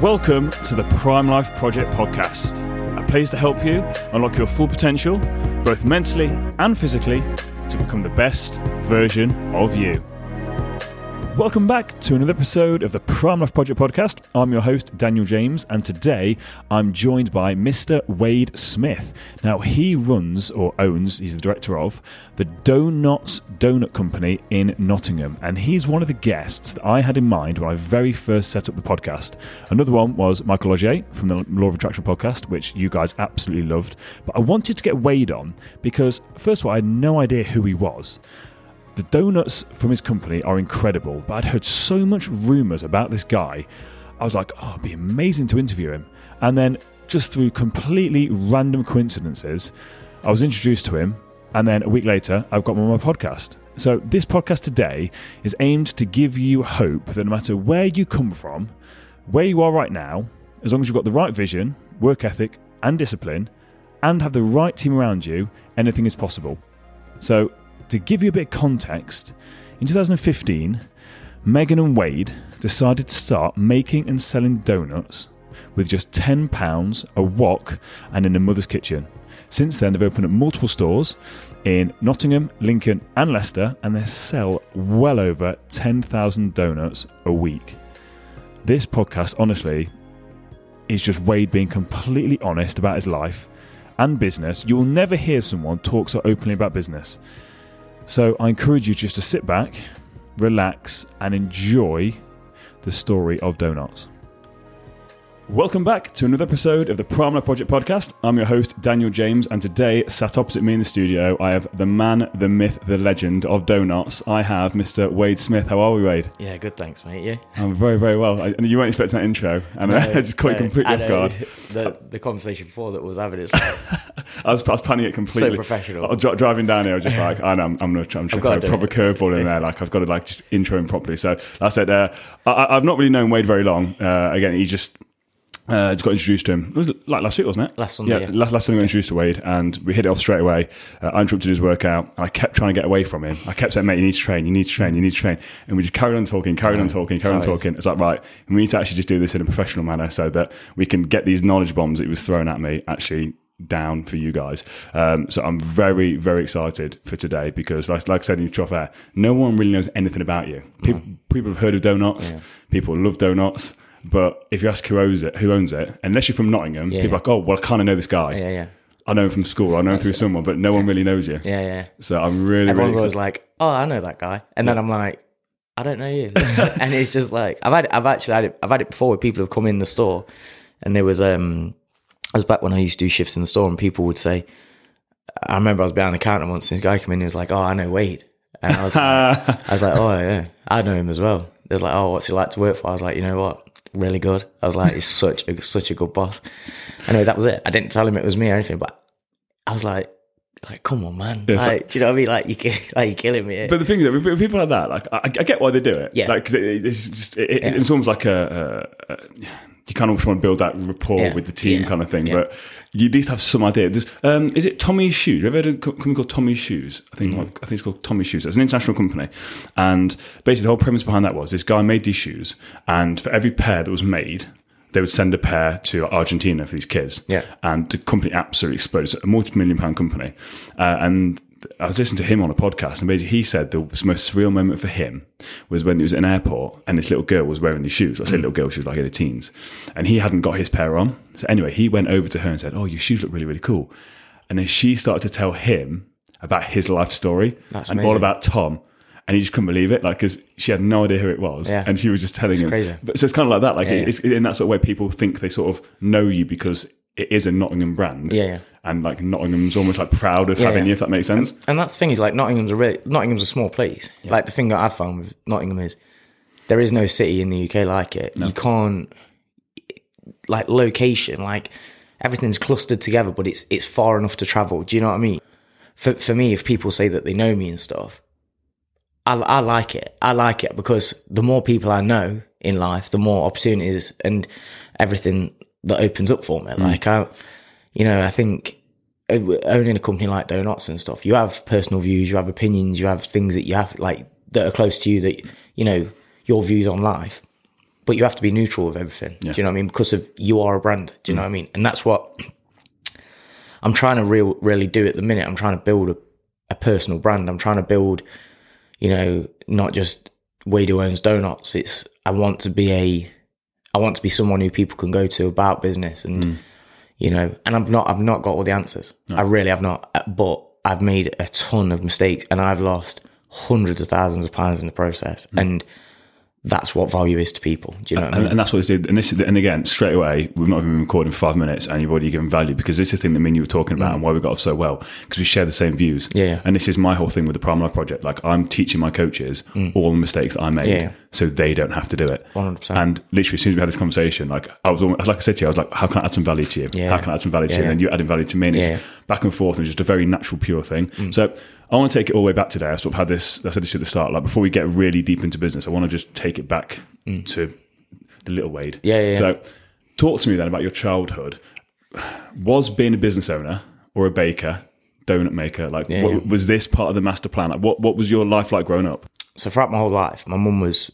Welcome to the Prime Life Project podcast, a place to help you unlock your full potential, both mentally and physically, to become the best version of you. Welcome back to another episode of the Prime Life Project podcast. I'm your host, Daniel James, and today I'm joined by Mr. Wade Smith. Now, he runs or owns, he's the director of, the Doughnotts Donut Company in Nottingham, and he's one of the guests that I had in mind when I very first set up the podcast. Another one was Michael Logier from the Law of Attraction podcast, which you guys absolutely loved. But I wanted to get Wade on because, first of all, I had no idea who he was. The donuts from his company are incredible, but I'd heard so much rumours about this guy. I was like, oh, it'd be amazing to interview him. And then, just through completely random coincidences, I was introduced to him. And then a week later, I've got him on my podcast. So, this podcast today is aimed to give you hope that no matter where you come from, where you are right now, as long as you've got the right vision, work ethic, and discipline, and have the right team around you, anything is possible. So, to give you a bit of context, in 2015, Megan and Wade decided to start making and selling donuts with just £10 a wok and in a mother's kitchen. Since then, they've opened up multiple stores in Nottingham, Lincoln, and Leicester, and they sell well over 10,000 donuts a week. This podcast, honestly, is just Wade being completely honest about his life and business. You will never hear someone talk so openly about business. So I encourage you just to sit back, relax, and enjoy the story of Doughnotts. Welcome back to another episode of the Prime Project podcast. I'm your host, Daniel James, and today, sat opposite me in the studio, I have the man, the myth, the legend of Doughnotts. I have Mr. Wade Smith. How are we, Wade? Yeah, good. Thanks, mate. You? I'm very, very well. I, you weren't expecting that intro, and I just caught you completely off guard. The, the conversation before that was having it's like, I was, I was planning it completely. So professional. I was driving down here, I was just like, I know, I'm, I'm going to try and throw a proper curveball in there. Like, I've got to like just intro him properly. So that's it. Uh, I, I've not really known Wade very long. Uh, again, he just uh, just got introduced to him. It was like last week, wasn't it? Last Sunday. Yeah, yeah. Last, last Sunday we got introduced to Wade, and we hit it off straight away. Uh, I interrupted his workout, and I kept trying to get away from him. I kept saying, "Mate, you need to train. You need to train. You need to train." And we just carried on talking, carried on talking, carried on talking. It's like right, we need to actually just do this in a professional manner so that we can get these knowledge bombs that he was throwing at me actually down for you guys. Um, so I'm very, very excited for today because, like, like I said in Trough Air, no one really knows anything about you. People, people have heard of donuts. Yeah. People love donuts. But if you ask who owns it, who owns it, unless you're from Nottingham, Yeah, people are like, oh, well, I kind of know this guy. yeah, yeah, I know him from school. I know him through someone, but no one really knows you. yeah, yeah. So I'm really, Everyone's really always like, "Oh, I know that guy," and then I'm like, "I don't know you," and it's just like I've had, I've actually had it, I've had it before where people have come in the store, and there was um, I was back when I used to do shifts in the store, and people would say, I remember I was behind the counter once, and this guy came in, and he was like, "Oh, I know Wade," and I was like, I was like, "Oh yeah, I know him as well." They're like, "Oh, what's he like to work for?" I was like, "You know what." Really good. I was like, he's such a such a good boss. Anyway, that was it. I didn't tell him it was me or anything, but I was like, like, come on, man. Yeah, so- like, do you know what I mean? Like, you like you're killing me. But the thing is, that with with people like that, like I, I get why they do it. Yeah. Like because it, it's just it, it- it's almost like a, a, a you kind of want to build that rapport Yeah. with the team Yeah. kind of thing. Yeah. But you at least have some idea. Um, is it Tommy's Shoes? Have you ever heard of a company called Tommy's Shoes? I think like, I think it's called Tommy's Shoes. It's an international company, and basically the whole premise behind that was this guy made these shoes, and for every pair that was made. They would send a pair to Argentina for these kids, Yeah. and the company absolutely exploded. It's a multi-million pound company, uh, and I was listening to him on a podcast, and basically he said the most surreal moment for him was when he was at an airport and this little girl was wearing these shoes. I say mm. little girl, she was like in her teens, and he hadn't got his pair on. So anyway, he went over to her and said, "Oh, your shoes look really, really cool." And then she started to tell him about his life story That's and all about Tom. And he just couldn't believe it, like because she had no idea who it was, Yeah. and she was just telling him. crazy. But so it's kind of like that, like Yeah, yeah. it's in that sort of way. People think they sort of know you because it is a Nottingham brand, Yeah, yeah. and like Nottingham's almost like proud of Yeah, having yeah. you, if that makes sense. and that's the thing is like Nottingham's a really, Nottingham's a small place. Like the thing that I've found with Nottingham is there is no city in the UK like it. You can't like location, like everything's clustered together, but it's it's far enough to travel. Do you know what I mean? For for me, if people say that they know me and stuff, I, I like it. I like it because the more people I know in life, the more opportunities and everything that opens up for me. Like I, you know, I think uh, owning a company like Doughnotts and stuff, you have personal views, you have opinions, you have things that you have like that are close to you that you know your views on life. but you have to be neutral with everything. Do you know what I mean? Because of you are a brand. Do you know what I mean? And that's what I'm trying to real really do at the minute. I'm trying to build a, a personal brand. I'm trying to build, you know, not just Wade who owns Doughnotts. It's I want to be a I want to be someone who people can go to about business and you know, and I've not I've not got all the answers. I really have not. But I've made a ton of mistakes and I've lost hundreds of thousands of pounds in the process. And that's what value is to people. Do you know what I And, mean? and that's what it's did. And this, is- and again, straight away, we've not even been recording for five minutes, and you've already given value because this is the thing that me and you were talking about, and why we got off so well because we share the same views. Mm. Yeah, yeah. And this is my whole thing with the Prime Life Project. Like I'm teaching my coaches all the mistakes that I made, Mm. Yeah. So they don't have to do it. 100%. And literally, as soon as we had this conversation, like I was, almost, like I said to you, I was like, "How can I add some value to you? Yeah. How can I add some value to you?" And then you adding value to me, and Yeah. it's back and forth, and it's just a very natural, pure thing. So. I want to take it all the way back today. I sort of had this. I said this at the start. Like before we get really deep into business, I want to just take it back to the little Wade. Mm. Yeah, yeah, yeah. So, talk to me then about your childhood. Was being a business owner or a baker, donut maker, like Yeah, what, yeah. was this part of the master plan? Like, what what was your life like growing up? so throughout my whole life, my mum was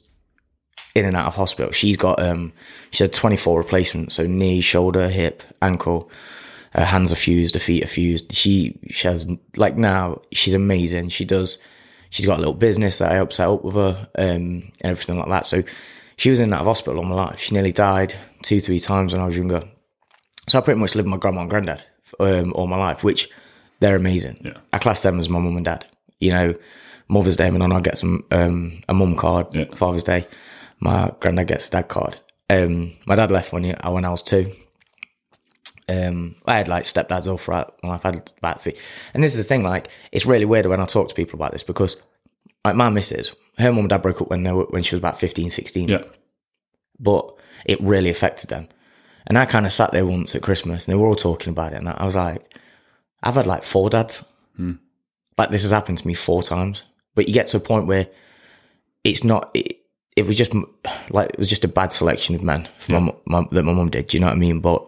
in and out of hospital. She's got um, she had 24 replacements, so knee, shoulder, hip, ankle. Her hands are fused, her feet are fused. She she has like now she's amazing. She does. She's got a little business that I helped set up with her um, and everything like that. So she was in and out of hospital all my life. She nearly died two, three times when I was younger. So I pretty much lived with my grandma and granddad um, all my life, which they're amazing. Yeah. I class them as my mum and dad. You know, Mother's Day, and then I get some um, a mum card. Yeah. Father's Day, my granddad gets a dad card. Um, my dad left when, he, when I was two. Um, I had like stepdads all throughout my life. I had about three. And this is the thing, like, it's really weird when I talk to people about this because, like, my missus, her mum and dad broke up when they were, when she was about 15, 16 Yeah, but it really affected them. And I kind of sat there once at Christmas and they were all talking about it. And I was like, I've had like four dads. Like this has happened to me four times. But you get to a point where it's not, it, it was just like, it was just a bad selection of men for my, my, that my mum did. Do you know what I mean? But,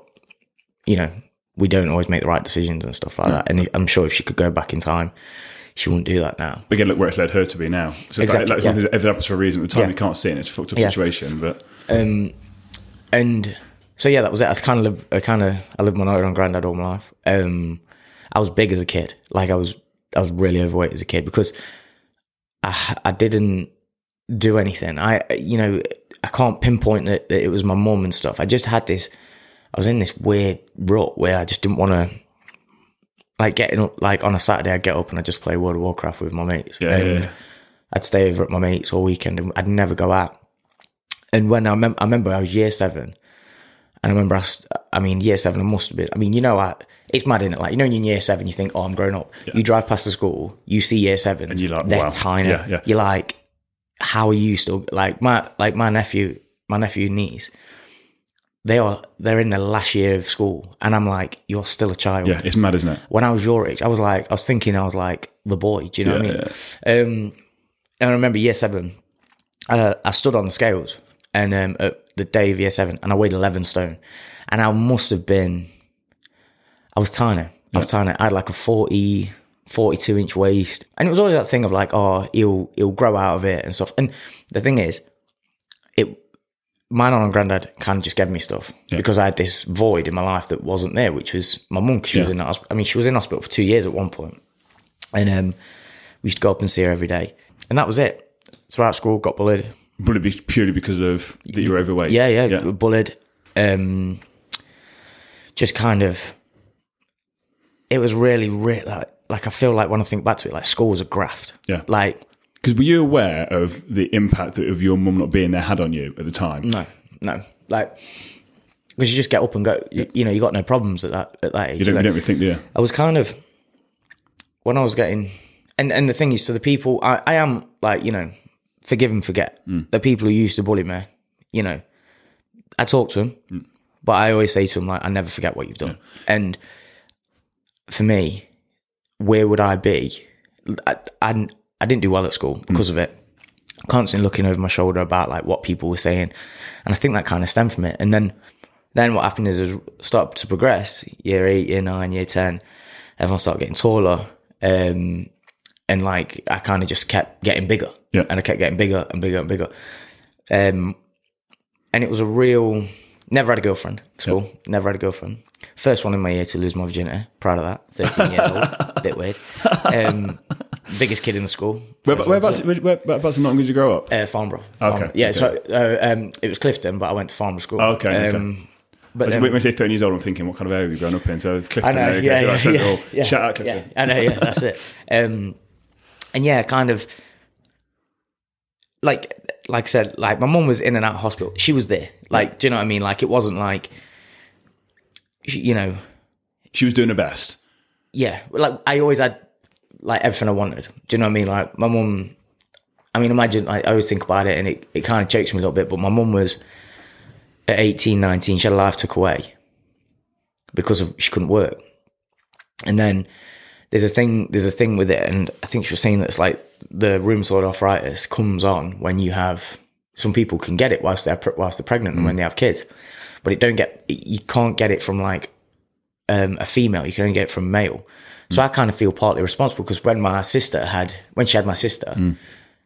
you know, we don't always make the right decisions and stuff like that. And I'm sure if she could go back in time, she wouldn't do that now. but again, look where it's led her to be now. So Exactly, like, like, yeah. everything happens for a reason. At the time, Yeah. you can't see it. It's a fucked up Yeah. situation. But Um, and so yeah, that was it. I kind of, live, I kind of, I lived my night on granddad all my life. Um, I was big as a kid. Like I was, I was really overweight as a kid because I, I didn't do anything. I, you know, I can't pinpoint that, that it was my mum and stuff. I just had this. I was in this weird rut where I just didn't want to. Like getting up, like on a Saturday, I'd get up and I'd just play World of Warcraft with my mates. Yeah, yeah, and yeah. I'd stay over at my mates all weekend and I'd never go out. And when I, mem- I remember I was year seven, and I remember I, I mean, year seven, I must have been. I mean, you know, I, it's mad, is it? Like, you know, when you're in year seven, you think, oh, I'm grown up. You drive past the school, you see year seven, And you're like, they're wow. tiny. Yeah, yeah. You're like, how are you still like my like my nephew, my nephew and niece? They are they're in the last year of school, and I'm like, you're still a child. yeah, it's mad, isn't it? When I was your age, I was like, I was thinking, I was like the boy. Do you know what I mean? Um, and I remember year seven, uh, I stood on the scales and um, at the day of year seven, and I weighed eleven stone, and I must have been, I was tiny. I was tiny. I had like a 40, 42 inch waist, and it was always that thing of like, oh, he'll he'll grow out of it and stuff. And the thing is, it my nan and granddad kind of just gave me stuff because I had this void in my life that wasn't there, which was my mum. She was in, hos- I mean, she was in hospital for two years at one point, and um, we used to go up and see her every day, and that was it. Throughout school, got bullied. Bullied be purely because of that you were overweight? Yeah, yeah, yeah. bullied. Um, just kind of, it was really, really like, like I feel like when I think back to it, like school was a graft. Yeah. Like Because were you aware of the impact that of your mum not being there had on you at the time? no, no, like because you just get up and go. You, you know, you got no problems at that at that age. You don't, know? you don't really think, yeah. I was kind of when I was getting, and and the thing is, to the people, I, I am like you know, forgive and forget. Mm. The people who used to bully me, you know, I talk to them, mm. but I always say to them like, I never forget what you've done. And for me, where would I be? I, I, I didn't do well at school because of it. Constantly looking over my shoulder about like what people were saying, and I think that kind of stemmed from it. And then, then what happened is, I started to progress. Year eight, year nine, year ten, everyone started getting taller, um, and like I kind of just kept getting bigger, Yeah. and I kept getting bigger and bigger and bigger. Um, and it was a real. Never had a girlfriend. at School. Never had a girlfriend. First one in my year to lose my virginity. Proud of that. Thirteen years old. Bit weird. Um, biggest kid in the school. Where, whereabouts, where, where, whereabouts in Nottingham did you grow up? Uh, Farnborough. Okay, Farnborough. Yeah. okay. So uh, um, it was Clifton, but I went to Farnborough School. Okay, okay. Um, but when then, you say 13 years old, I'm thinking, what kind of area have you grown up in? So it's Clifton. I know, there, yeah, okay, yeah, said, yeah, oh, yeah, Shout out Clifton. Yeah, I know, yeah, that's it. Um, and yeah, kind of like, like I said, like my mum was in and out of hospital. She was there. Like, do you know what I mean? Like, it wasn't like, you know, She was doing her best. yeah, like I always had like everything I wanted. Do you know what I mean? Like my mum, I mean, imagine like, I always think about it and it, it kind of chokes me a little bit, but my mum was at 18, 19, she had life took away because of she couldn't work. And then there's a thing, there's a thing with it. And I think she was saying that it's like the rheumatoid arthritis comes on when you have, some people can get it whilst they're, whilst they're pregnant and when mm. they have kids, but it don't get, you can't get it from like um, a female. You can only get it from a male. So I kind of feel partly responsible because when my sister had, when she had my sister,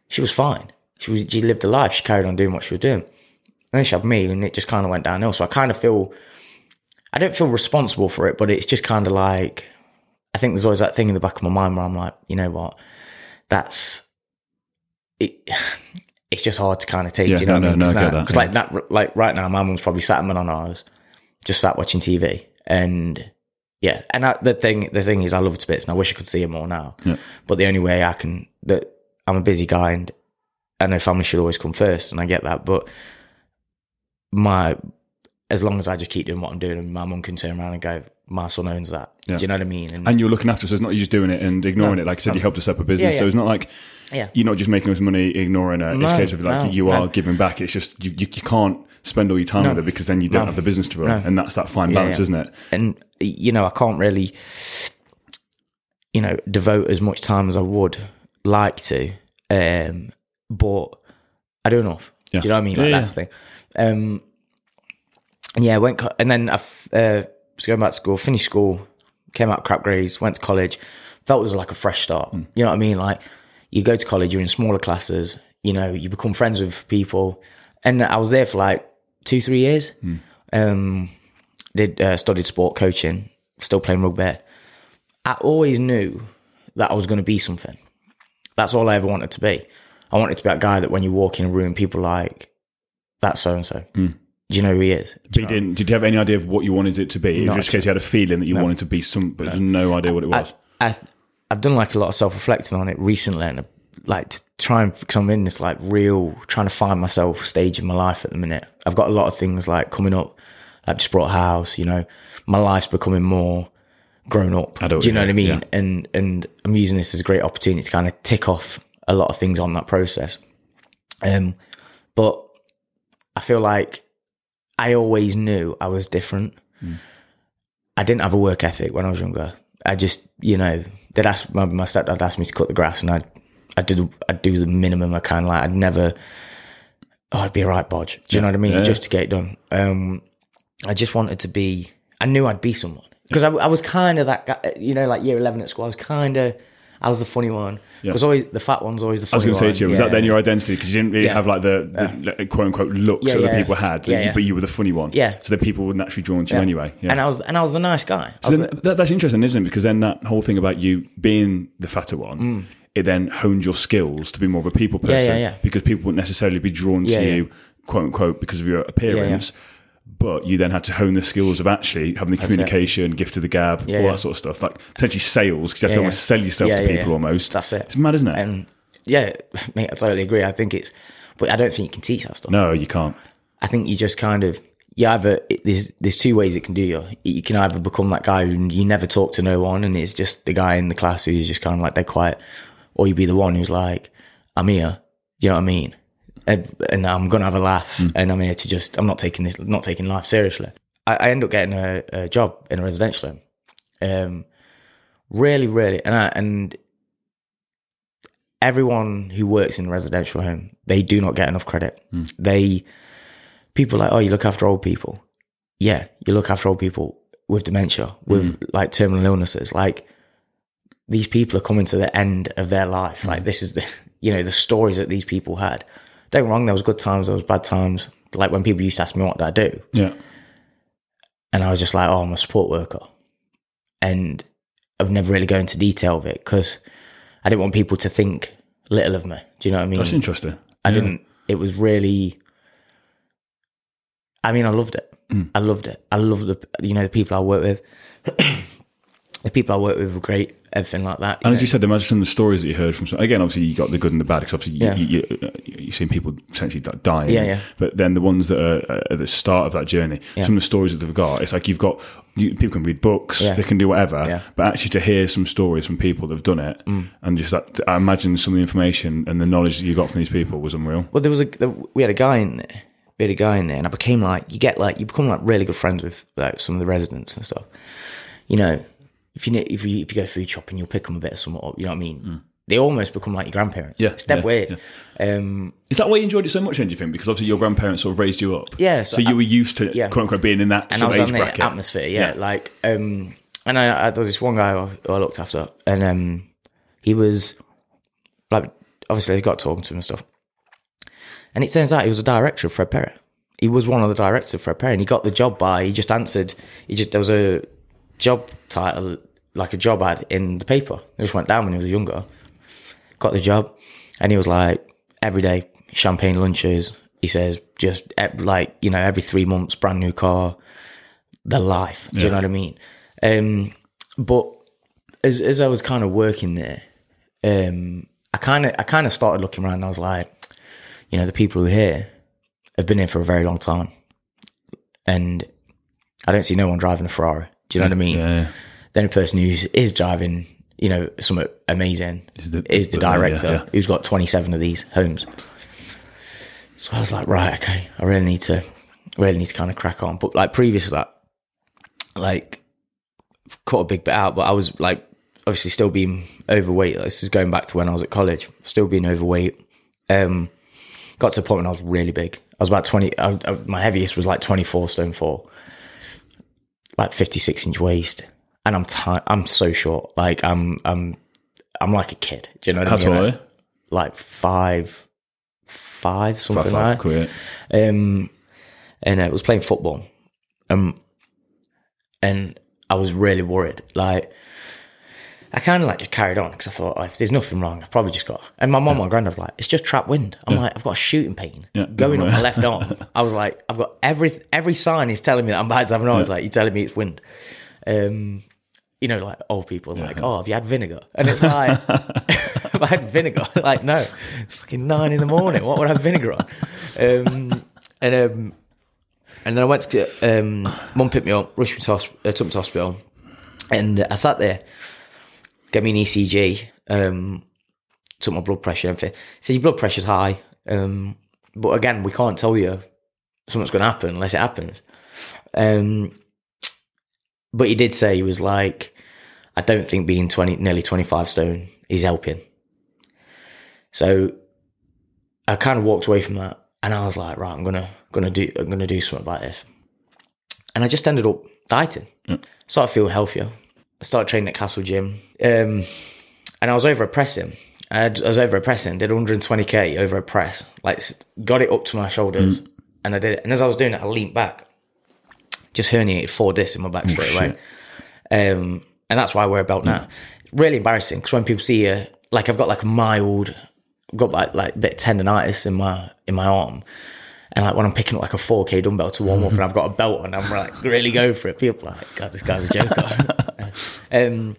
she was fine. She was, she lived a life. She carried on doing what she was doing. And then she had me and it just kind of went downhill. So I kind of feel, I don't feel responsible for it, but it's just kind of like, I think there's always that thing in the back of my mind where I'm like, you know what? That's, it, it's just hard to kind of take. Yeah, you know no, what I mean? no, no, Because yeah. like that, like right now, my mum's probably sat in Bananas, just sat watching TV, and yeah, and I, the thing, the thing is, I love her to bits, and I wish I could see her more now. Yeah. But the only way I can, that I'm a busy guy, and I know family should always come first, and I get that. But my, as long as I just keep doing what I'm doing, and my mum can turn around and go, "My son owns that." Yeah. Do you know what I mean? And, And you're looking after us. So it's not you just doing it and ignoring No, it. Like I said, no. you helped us up a business. Yeah, So it's not like yeah, you're not just making us money ignoring it. it's a case of like no, you no. are giving back. It's just you, you, you can't spend all your time No. with it because then you don't No. have the business to run. No. And that's that fine balance, yeah. isn't it? and you know, I can't really, you know, devote as much time as I would like to. Um, but I do enough. Yeah. Do you know what I mean? Like Yeah, that's the thing. Um, yeah, I went co- and then I f- uh, was going back to school, finished school, came out crap grades, went to college. Felt it was like a fresh start. Hmm. You know what I mean? Like you go to college, you're in smaller classes. You know, you become friends with people, and I was there for like two, three years. Hmm. Um, did uh, studied sport coaching, still playing rugby. I always knew that I was going to be something. That's all I ever wanted to be. I wanted to be that guy that when you walk in a room, people like, that's so and so. Do you know who he is? But you didn't, did you have any idea of what you wanted it to be? Not just because you had a feeling that you wanted to be some, but there's no idea what it was. I, I've done like a lot of self reflecting on it recently, and like to try and because I'm in this like real trying to find myself stage of my life at the minute. I've got a lot of things like coming up. I've just brought a house, you know, my life's becoming more grown up. I don't- Do you know yeah, what I mean? yeah. And and I'm using this as a great opportunity to kind of tick off a lot of things on that process. Um, but I feel like I always knew I was different. I didn't have a work ethic when I was younger. I just, you know, they'd ask my, my stepdad asked me to cut the grass, and I, I did, I'd do the minimum I can. Like I'd never, oh, I'd be a right bodge. Do you know what I mean? Yeah. Just to get it done. Um, I just wanted to be. I knew I'd be someone because I, I was kind of that guy. You know, like year eleven at school, I was kind of. I was the funny one. Because always the fat one's always the I was funny going to say one. to you, was Yeah. that then your identity? Because you didn't really Yeah. have like the, the quote unquote looks Yeah, that yeah, the people had, but, Yeah, you, yeah. but you were the funny one. Yeah. So that people would naturally drawn to you anyway. Yeah. And I was and I was the nice guy. So then the- that, that's interesting, isn't it? Because then that whole thing about you being the fatter one, Mm. it then honed your skills to be more of a people Yeah, yeah, person. yeah. Because people wouldn't necessarily be drawn to Yeah, yeah. you, quote unquote, because of your appearance. But you then had to hone the skills of actually having the it. communication, gift of the gab, Yeah, all yeah. that sort of stuff. Like potentially sales, because you have to Yeah, almost sell yourself to people almost. That's it. It's mad, isn't it? and yeah, mate, I totally agree. I think it's, but I don't think you can teach that stuff. no, you can't. I think you just kind of you either it, there's there's two ways it can do you. You can either become that guy who you never talk to no one, and it's just the guy in the class who's just kind of like dead quiet, or you be the one who's like, I'm here. You know what I mean? And, and I'm gonna have a laugh, hmm. and I'm here to just I'm not taking this not taking life seriously. I, I end up getting a, a job in a residential home. Um, really, really, and I, and everyone who works in a residential home, they do not get enough credit. Hmm. They people like, oh, you look after old people. Yeah, you look after old people with dementia, with hmm. like terminal illnesses. Like these people are coming to the end of their life. Like this is the you know the stories that these people had. Don't wrong, there was good times, there was bad times. Like when people used to ask me what did I do, Yeah. and I was just like, oh, I'm a support worker, and I've never really go into detail of it because I didn't want people to think little of me. Do you know what I mean? That's interesting. I Yeah. didn't. It was really. I mean, I loved it. Mm. I loved it. I loved the you know the people I work with. the people I work with were great. Everything like that. And as you said, imagine some of the stories that you heard from. Some, again, obviously, you got the good and the bad because obviously Yeah. you, you, you, you've seen people essentially dying. Yeah, yeah. But then the ones that are at the start of that journey, Yeah. some of the stories that they've got, it's like you've got you, people can read books, Yeah. they can do whatever, Yeah. but actually to hear some stories from people that have done it, Mm. and just that, I imagine some of the information and the knowledge that you got from these people was unreal. Well, there was a we had a guy in there. We had a guy in there, and I became like you get like you become like really good friends with like some of the residents and stuff. You know, if you if you if you go food shopping, you'll pick them a bit of something up. You know what I mean? They almost become like your grandparents. Yeah, it's dead yeah, weird. Um, Is that why you enjoyed it so much? Then do you think because obviously your grandparents sort of raised you up? Yeah, So, so you I- were used to yeah. quote unquote being in that and I sort was of age bracket. atmosphere. Yeah, Yeah. like um, and I, I there was this one guy who I, I looked after, and um, he was like obviously I got talking to him and stuff, and it turns out he was a director of Fred Perry. He was one of the directors of Fred Perry, and he got the job by he just answered. He just there was a job title like a job ad in the paper. It just went down when he was younger. Got the job, and he was like every day champagne lunches. He says just like you know every three months brand new car, the life. Do you know what I mean? Um, but as as I was kind of working there, um, I kind of I kind of started looking around. and I was like, you know, the people who are here have been here for a very long time, and I don't see no one driving a Ferrari. Do you know what I mean? Yeah. The only person who is is driving, you know, something amazing Is the- is the the- yeah, director yeah. who's got 27 of these homes. So I was like, right, okay, I really need to, really need to kind of crack on. But like previous to that, like, cut a big bit out, but I was like, obviously still being overweight. This is going back to when I was at college, still being overweight. Um, got to a point when I was really big. I was about 20, I, I, my heaviest was like 24 stone four, like 56 inch waist. And I'm ti I'm so short. Like I'm, I'm, I'm like a kid. Do you know what How I mean? tall are Like- five, five, something Five, like five, that. yeah. Um, and I was playing football. Um, and I was really worried. Like, I kind of like just carried on because I thought, oh, if there's nothing wrong, I've probably just got. And my mum and granddad was like, it's just trap wind. I'm like, I've got a shooting pain Yeah, going up my left arm. I was like, I've got every every sign is telling me that I'm about to have an I was like, you're telling me it's wind. Um, you know, like old people, like, oh, have you had vinegar? And it's like, have I had vinegar? Like, no, it's fucking nine in the morning. What would I have vinegar on? Um, and um, and then I went to get, um, mum picked me up, rushed me to hosp- uh, took me to hospital, and I sat there, get me an ECG, um, took my blood pressure and everything. Said your blood pressure's high, um, but again, we can't tell you something's going to happen unless it happens. Um, but he did say he was like, I don't think being twenty, nearly twenty five stone is helping. So I kind of walked away from that, and I was like, right, I'm gonna gonna do I'm gonna do something about this. And I just ended up dieting. Started feeling healthier. I started training at Castle Gym, um, and I was overhead pressing. I, had, I was overhead pressing, did 120k overhead press, like got it up to my shoulders, and I did it. And as I was doing it, I leaned back, just herniated four discs in my back straight away. Um, and that's why I wear a belt now. Really embarrassing because when people see you, like I've got like a mild, I've got like like a bit of tendonitis in my in my arm, and like when I'm picking up like a 4k dumbbell to warm up, and I've got a belt on, I'm like really go for it. People are like, God, this guy's a joker. um,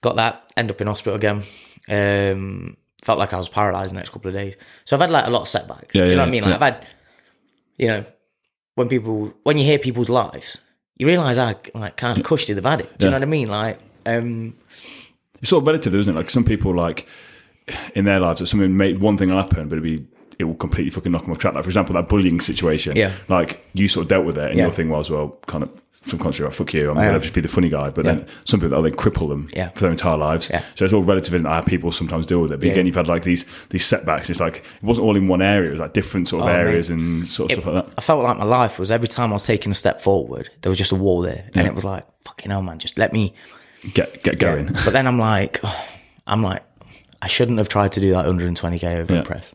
got that. End up in hospital again. Um, felt like I was paralysed the next couple of days. So I've had like a lot of setbacks. Yeah, Do you know yeah, what I mean? Like yeah. I've had, you know, when people when you hear people's lives, you realise how like kind of cushy they've had it. Do you know what I mean? Like, um, It's sort of relative, though, isn't it? Like some people, like in their lives, that something made one thing happen, but it'd be it will completely fucking knock them off track. Like for example, that bullying situation. Yeah. Like you sort of dealt with it, and Yeah. your thing was well, kind of subconsciously, like, fuck you, I'm gonna just be the funny guy. But then some people they cripple them Yeah. for their entire lives. Yeah. So it's all relative, and how people sometimes deal with it. But Yeah. again, you've had like these these setbacks. It's like it wasn't all in one area. It was like different sort of Oh, areas and sort of stuff like that. I felt like my life was every time I was taking a step forward, there was just a wall there, and it was like, fucking hell, man, just let me. Get get going. But then I'm like, oh, I'm like, I shouldn't have tried to do that 120k over Yeah. press.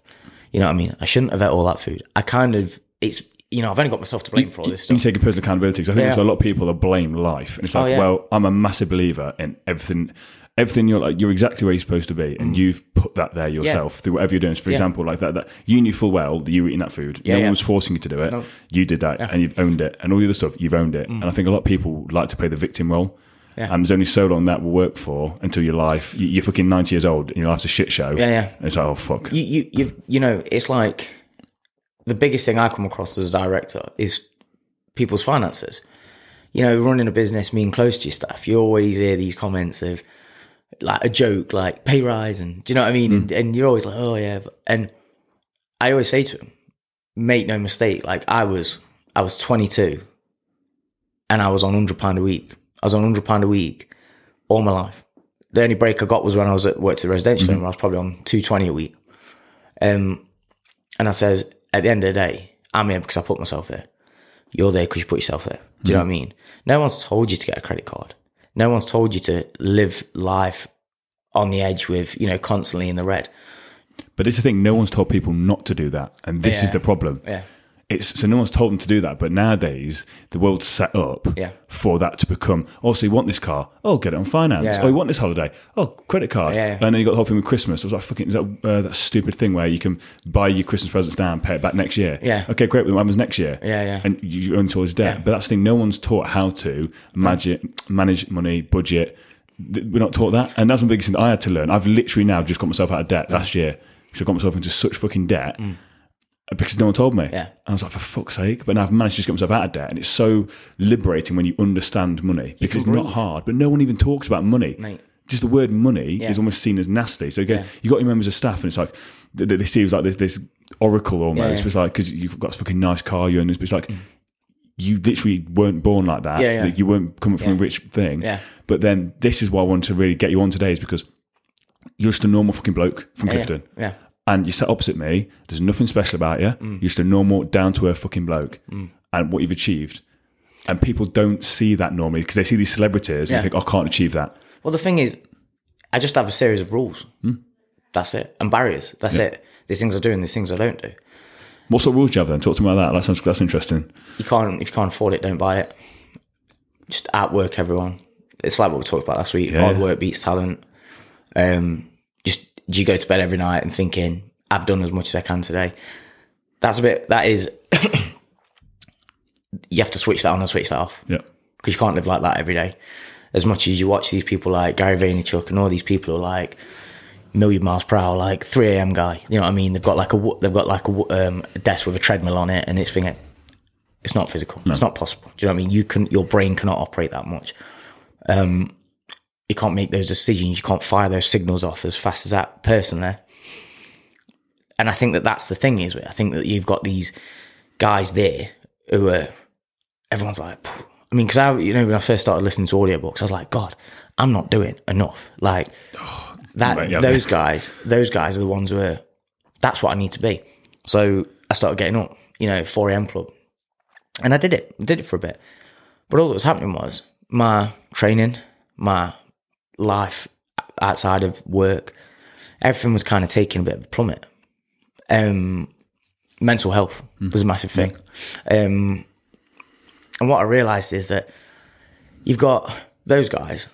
You know what I mean? I shouldn't have ate all that food. I kind of, it's, you know, I've only got myself to blame for all this stuff. You take personal accountability because I think Yeah. there's a lot of people that blame life, and it's like, Oh, yeah. well, I'm a massive believer in everything. Everything you're like, you're exactly where you're supposed to be, and you've put that there yourself through whatever you're doing. So, for Mm. Yeah. example, like that, that you knew full well that you were eating that food. Yeah, no yeah. one was forcing you to do it. No. You did that, and you've owned it, and all the other stuff you've owned it. Mm. And I think a lot of people like to play the victim role. Yeah. And there's only so long that will work for until your life. you- You're fucking 90 years old, and your life's a shit show. Yeah, yeah. And it's like, oh fuck. You, you, you, you know, it's like the biggest thing I come across as a director is people's finances. You know, running a business, being close to your stuff, you always hear these comments of like a joke, like pay rise, and do you know what I mean? Hmm. And, and you're always like, oh yeah. And I always say to them, make no mistake, like I was, I was 22, and I was on hundred pound a week. I was on hundred pound a week all my life. The only break I got was when I was at worked at the residential home. where I was probably on two twenty a week. Um, and I says, at the end of the day, I'm here because I put myself there. You're there because you put yourself there. Do you know what I mean? No one's told you to get a credit card. No one's told you to live life on the edge with, you know, constantly in the red. But it's the thing, no one's told people not to do that. And this is the problem. Yeah. It's so no one's told them to do that. But nowadays, the world's set up Yeah. for that to become. Oh, so you want this car? Oh, get it on finance. Yeah. Oh, you want this holiday? Oh, credit card. Yeah. And then you got the whole thing with Christmas. It was like fucking is that, uh, that stupid thing where you can buy your Christmas presents now and pay it back next year. Yeah. Okay, great. But What happens next year? Yeah, yeah. And you own towards debt. But that's the thing. No one's taught how to manage manage money, budget. We're not taught that, and that's the biggest thing I had to learn. I've literally now just got myself out of debt last year because I got myself into such fucking debt because no one told me. Mm. Yeah. And I was like, for fuck's sake. But now I've managed to just get myself out of debt. And it's so liberating when you understand money because it's not hard. But no one even talks about money. Mate. Just the word money Yeah. is almost seen as nasty. So again, Yeah. you got your members of staff and it's like, they, they see it like this, this oracle almost. Yeah, yeah. It's like, because you've got this fucking nice car you own. It's like, you literally weren't born like that. Yeah, yeah. Like, you weren't coming from a rich thing. Yeah. But then this is why I want to really get you on today is because you're just a normal fucking bloke from Yeah, Clifton Yeah. And you sat opposite me. There's nothing special about you. Mm. You're just a normal, down to earth fucking bloke, mm. and what you've achieved. And people don't see that normally because they see these celebrities Yeah. and think, oh, "I can't achieve that." Well, the thing is, I just have a series of rules. Hmm. That's it. And barriers. That's it. These things I do and these things I don't do. What sort of rules do you have then? Talk to me about that. That sounds that's interesting. You can't, if you can't afford it, don't buy it. Just outwork everyone. It's like what we talked about last week. Yeah. Hard work beats talent. Um, just do you go to bed every night and thinking, I've done as much as I can today. That's a bit, that is, you have to switch that on and switch that off. Yeah, because you can't live like that every day. As much as you watch these people like Gary Vaynerchuk and all these people who are like million miles per hour, like 3 a.m. guy. You know what I mean? They've got like a they've got like a, um, a desk with a treadmill on it, and it's thinking it's not physical. It's not possible. Do you know what I mean? You can your brain cannot operate that much. Um, you can't make those decisions. You can't fire those signals off as fast as that person there. And I think that that's the thing is, I think that you've got these guys there who are everyone's like, "Phew." I mean, because I, you know, when I first started listening to audiobooks, I was like, God, I'm not doing enough. Like that, Right, yeah. those guys, those guys are the ones who are, that's what I need to be. So I started getting up, you know, 4 a.m. club. And I did it, I did it for a bit. But all that was happening was my training, my life outside of work, everything was kind of taking a bit of a plummet. Um, mental health was a massive thing. Um, and what I realized is that you've got those guys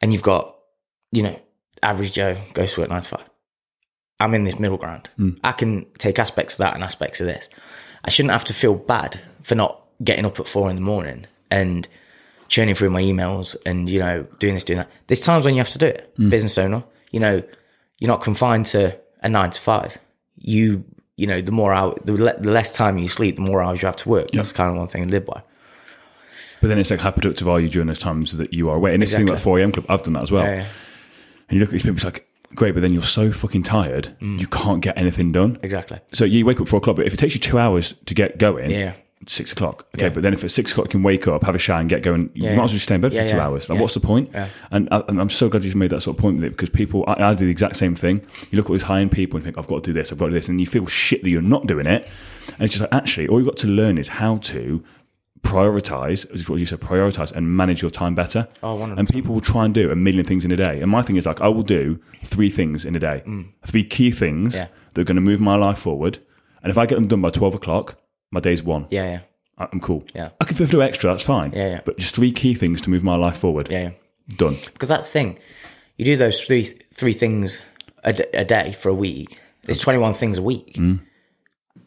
and you've got, you know, average Joe goes to work nine to five. I'm in this middle ground. I can take aspects of that and aspects of this. I shouldn't have to feel bad for not getting up at four in the morning and churning through my emails and, you know, doing this, doing that. There's times when you have to do it. Hmm. Business owner, you know, you're not confined to a nine to five. You, you know, the more hour, the, le- the less time you sleep, the more hours you have to work. That's kind of one thing I live by. but then it's like, how productive are you during those times that you are away? And this thing like 4 a.m. club, I've done that as well. Yeah, yeah. And you look at these people, it's like, great, but then you're so fucking tired, hmm. you can't get anything done. Exactly. So you wake up at four o'clock, but if it takes you two hours to get going, Yeah. Six o'clock. Okay, Yeah. but then if at six o'clock you can wake up, have a shower, and get going, you Yeah, might as well just stay in bed for two hours. Like, what's the point? Yeah. And, I, and I'm so glad you made that sort of point with it because people, I, I do the exact same thing. You look at these high end people and think, I've got to do this, I've got to do this, and you feel shit that you're not doing it. And it's just like, actually, all you've got to learn is how to prioritize, is what you said, prioritize and manage your time better. Oh, 100%. and people will try and do a million things in a day. And my thing is like, I will do three things in a day, three key things Mm. Yeah. that are going to move my life forward. And if I get them done by 12 o'clock, my day's one. Yeah, yeah, I- I'm cool. Yeah. I can do extra, that's fine. Yeah, yeah. But just three key things to move my life forward. yeah, yeah. Done. Because that's the thing. You do those three three things a, d- a day for a week. It's twenty one things a week. Mm.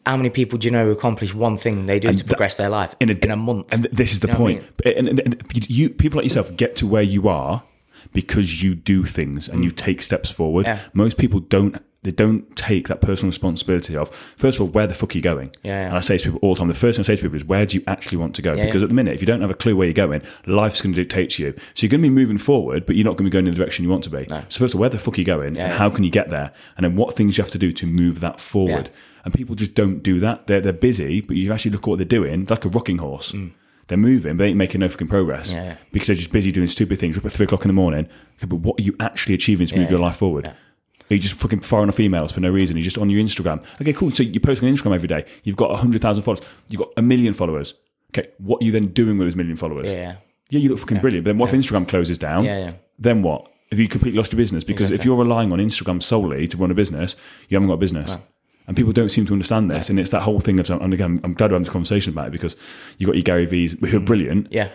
How many people do you know who accomplish one thing they do to progress their life in a, in a month? And th- this is the You know what I point. And, and- and you people like yourself get to where you are because you do things and you take steps forward. Mm. Yeah. Most people don't. They don't take that personal responsibility of first of all, where the fuck are you going? Yeah, yeah. And I say to people all the time, the first thing I say to people is, where do you actually want to go? because at the minute, if you don't have a clue where you're going, life's going to dictate to you. So you're going to be moving forward, but you're not going to be going in the direction you want to be. So first of all, where the fuck are you going, and yeah. how can you get there? And then what things you have to do to move that forward. Yeah. And people just don't do that. They're they're busy, but you actually look at what they're doing. It's like a rocking horse. They're moving, but they ain't making no fucking progress Mm. Yeah, yeah. because they're just busy doing stupid things. Up at three o'clock in the morning. Okay, but what are you actually achieving to move your life forward? Are you just fucking firing off emails for no reason? You're just on your Instagram. Okay, cool. So you post on Instagram every day. You've got 100,000 followers. You've got a million followers. Okay, what are you then doing with those million followers? yeah, yeah, Yeah, you look fucking brilliant. But then what if Instagram closes down? Yeah, yeah. Then what? Have you completely lost your business? Because if you're relying on Instagram solely to run a business, you haven't got a business. And people don't seem to understand this. And it's that whole thing of, and again, I'm glad we're having this conversation about it because you've got your Gary V's who are mm. brilliant, yeah,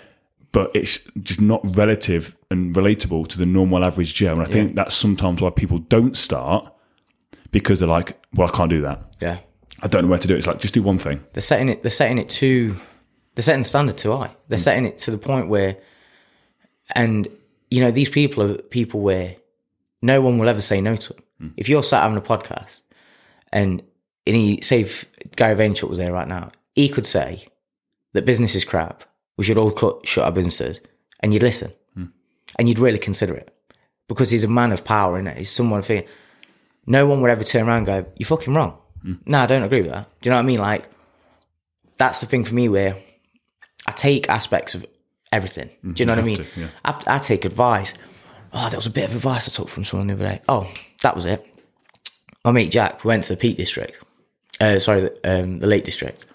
but it's just not relative and relatable to the normal average Joe. And I think that's sometimes why people don't start because they're like, well, I can't do that. yeah. I don't know where to do it. It's like, just do one thing. They're setting it. They're setting it too. They're setting the standard too high. They're Mm. setting it to the point where, and you know, these people are people where no one will ever say no to them. Mm. If you're sat having a podcast, and and he say if Gary Vaynerchuk was there right now, he could say that business is crap. We should all cut, shut our businesses, and you'd listen, Mm. and you'd really consider it because he's a man of power, and he's someone thinking. No one would ever turn around and go, "You're fucking wrong." Mm. No, I don't agree with that. Do you know what I mean? Like, that's the thing for me where I take aspects of everything. Do you know what I mean? to, yeah. I, I take advice. Oh, there was a bit of advice I took from someone the other day. Oh, that was it. My mate Jack, we went to the Peak District. Uh, sorry, the, um, the Lake District.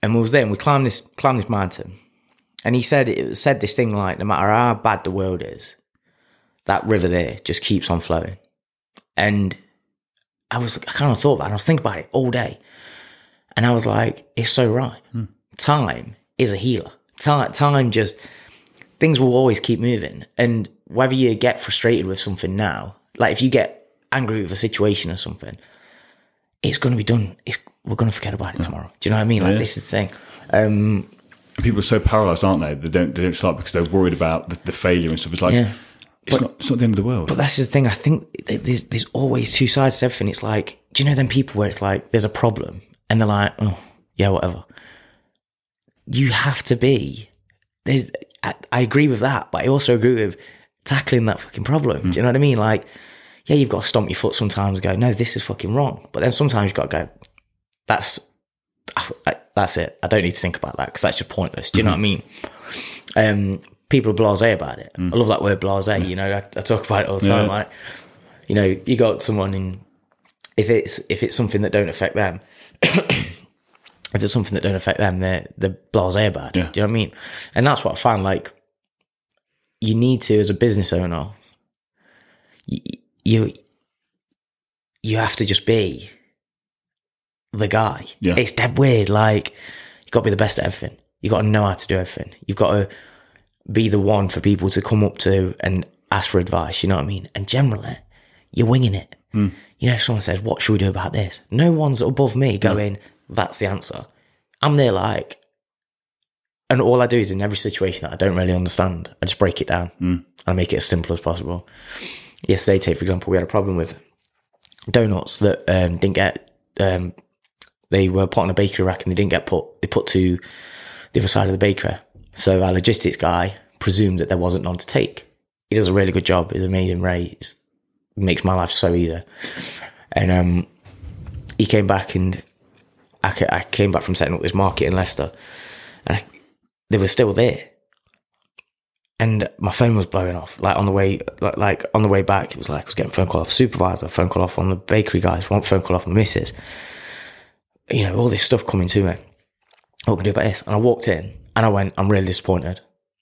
And we was there and we climbed this climbed this mountain. And he said it said this thing like, no matter how bad the world is, that river there just keeps on flowing. And I was I kind of thought about it. And I was thinking about it all day. And I was like, it's so right. Time is a healer. Time, time just, things will always keep moving. And whether you get frustrated with something now, like if you get angry with a situation or something, it's going to be done. It's, we're going to forget about it tomorrow. Do you know what I mean? Like Yeah. this is the thing. Um, People are so paralyzed, aren't they? They don't, they don't start because they're worried about the, the failure and stuff. It's like, Yeah. it's, not, it's not the end of the world. But that's the thing. I think there's, there's always two sides to everything. It's like, do you know them people where it's like there's a problem and they're like, oh yeah, whatever. You have to be. There's. I, I agree with that, but I also agree with tackling that fucking problem. Do you know what I mean? Like, yeah, you've got to stomp your foot sometimes. and Go, no, this is fucking wrong. But then sometimes you've got to go. That's. I, that's it. I don't need to think about that because that's just pointless. Do you know what I mean? Um, people are blasé about it. I love that word blasé. You know, I, I talk about it all the time. Yeah. Like, you know, you got someone in if it's if it's something that don't affect them, if it's something that don't affect them, they're they're blasé about it. Yeah. Do you know what I mean? And that's what I find. Like, you need to as a business owner, you you, you have to just be the guy. Yeah. It's dead weird. Like, you've got to be the best at everything. You've got to know how to do everything. You've got to be the one for people to come up to and ask for advice. You know what I mean? And generally, you're winging it. You know, if someone says, "What should we do about this?" No one's above me going, "That's the answer." I'm there like, and all I do is in every situation that I don't really understand, I just break it down and I make it as simple as possible. Yesterday, take for example, we had a problem with donuts that um, didn't get. Um, they were put on a bakery rack and they didn't get put. They put to the other side of the bakery. So our logistics guy presumed that there wasn't none to take. He does a really good job. He's amazing, Ray. He's, makes my life so easy. And um, he came back and I, I came back from setting up this market in Leicester, and I, they were still there. And my phone was blowing off. Like on the way, like, like on the way back, it was like I was getting phone call off supervisor, phone call off on the bakery guys, one phone call off my missus. You know, all this stuff coming to me. What can I do about this? And I walked in and I went, I'm really disappointed.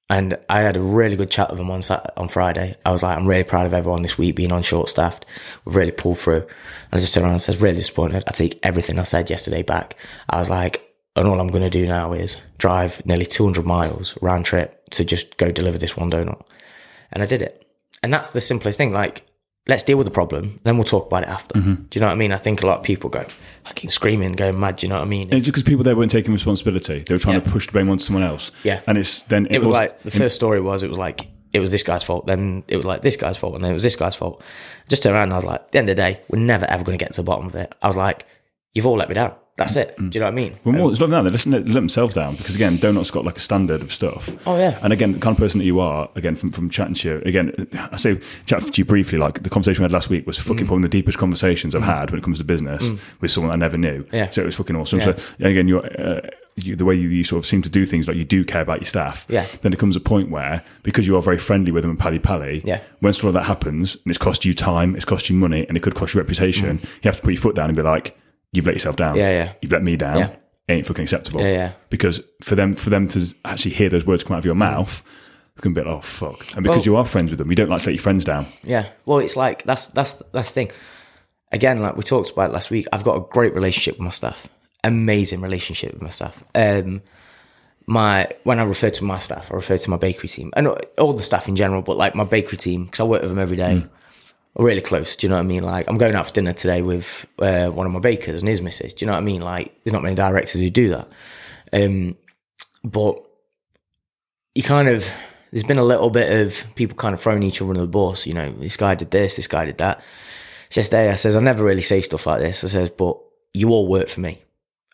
And I had a really good chat with him on Sat- on Friday. I was like, I'm really proud of everyone this week being on short staffed. We've really pulled through. And I just turned around and said, really disappointed. I take everything I said yesterday back. I was like, and all I'm going to do now is drive nearly 200 miles round trip to just go deliver this one donut. And I did it. And that's the simplest thing. Like, let's deal with the problem, then we'll talk about it after. Mm-hmm. Do you know what I mean? I think a lot of people go fucking screaming, going mad. Do you know what I mean? And it's because people there weren't taking responsibility. They were trying Yeah. to push the blame onto someone else. Yeah. And it's then it was like the first story was it was like it was this guy's fault. Then it was like this guy's fault, and then it was this guy's fault. Just turned around and I was like, at the end of the day, we're never ever going to get to the bottom of it. I was like, you've all let me down. That's it. Mm. Do you know what I mean? Well, more, um, it's not that. They listen, let themselves down because again, Doughnotts got like a standard of stuff. Oh, yeah. And again, the kind of person that you are, again, from, from chatting to you, again, I say chat to you briefly. Like the conversation we had last week was Mm. fucking one of the deepest conversations I've mm. had when it comes to business mm. with someone I never knew. Yeah. So it was fucking awesome. Yeah. So again, you're. Uh, you, the way you, you sort of seem to do things, like you do care about your staff. Yeah. Then it comes a point where, because you are very friendly with them and pally pally, Yeah. when stuff of that happens and it's cost you time, it's cost you money, and it could cost you reputation, you have to put your foot down and be like, "You've let yourself down. Mm. Yeah, yeah. You've let me down. Yeah. It ain't fucking acceptable." Yeah, yeah. Because for them, for them to actually hear those words come out of your mouth, it's gonna be like, "Oh fuck!" And because Well- you are friends with them, you don't like to let your friends down. Yeah. Well, it's like that's that's that's the thing. Again, like we talked about last week, I've got a great relationship with my staff. Amazing relationship with my staff. Um, my when I refer to my staff, I refer to my bakery team and all the staff in general, but like my bakery team because I work with them every day. We're really close. Do you know what I mean? Like I'm going out for dinner today with uh, one of my bakers and his missus. Do you know what I mean? Like there's not many directors who do that. Um, but you kind of there's been a little bit of people kind of throwing each other under the bus. You know, this guy did this, this guy did that. It's Just there, I says I never really say stuff like this. I says, but you all work for me.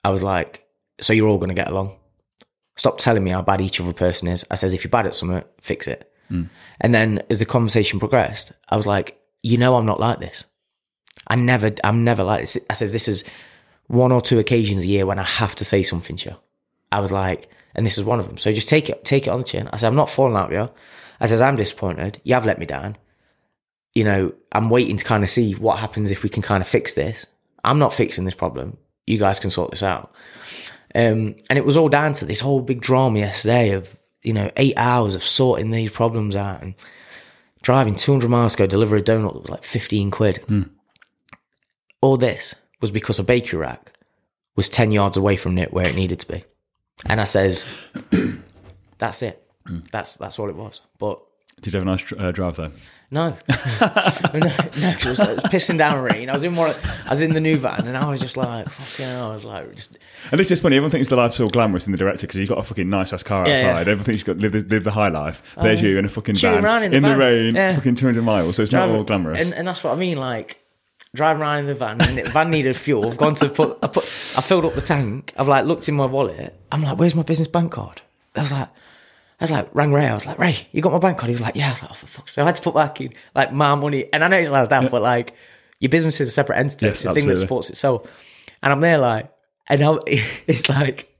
I was like, so you're all going to get along. Stop telling me how bad each other person is. I says, if you're bad at something, fix it. And then as the conversation progressed, I was like, you know, I'm not like this. I never, I'm never like this. I says, this is one or two occasions a year when I have to say something to you. I was like, and this is one of them. So just take it, take it on the chin. I said, I'm not falling out with you. I says, I'm disappointed. You have let me down. You know, I'm waiting to kind of see what happens if we can kind of fix this. I'm not fixing this problem. You guys can sort this out. Um, and it was all down to this whole big drama yesterday of, you know, eight hours of sorting these problems out and driving 200 miles to go deliver a donut that was like 15 quid. All this was because a bakery rack was 10 yards away from it where it needed to be. And I says, that's it. That's, that's all it was. But Did you have a nice uh, drive though? no, no, no, it was, it was pissing down rain. I was in one, I was in the new van, and I was just like, fucking hell. I was like, just, And it's just funny. Everyone thinks the life's all glamorous in the director because you've got a fucking nice ass car outside. Yeah, yeah. Everyone thinks you've got live the, live the high life. There's um, you in a fucking van in in, the the, van. rain, Yeah. fucking 200 miles. So it's not all glamorous. And, and that's what I mean. Like driving around in the van, and the van needed fuel. I've gone to put, I put, I filled up the tank. I've like looked in my wallet. I'm like, where's my business bank card? I was like. I was like, rang Ray. I was like, Ray, you got my bank card? He was like, yeah. I was like, oh, for fuck's sake. I had to put back in like my money. And I know it's like that, but like your business is a separate entity. Yes, it's a thing that supports itself. And I'm there like, and I'm, it's like,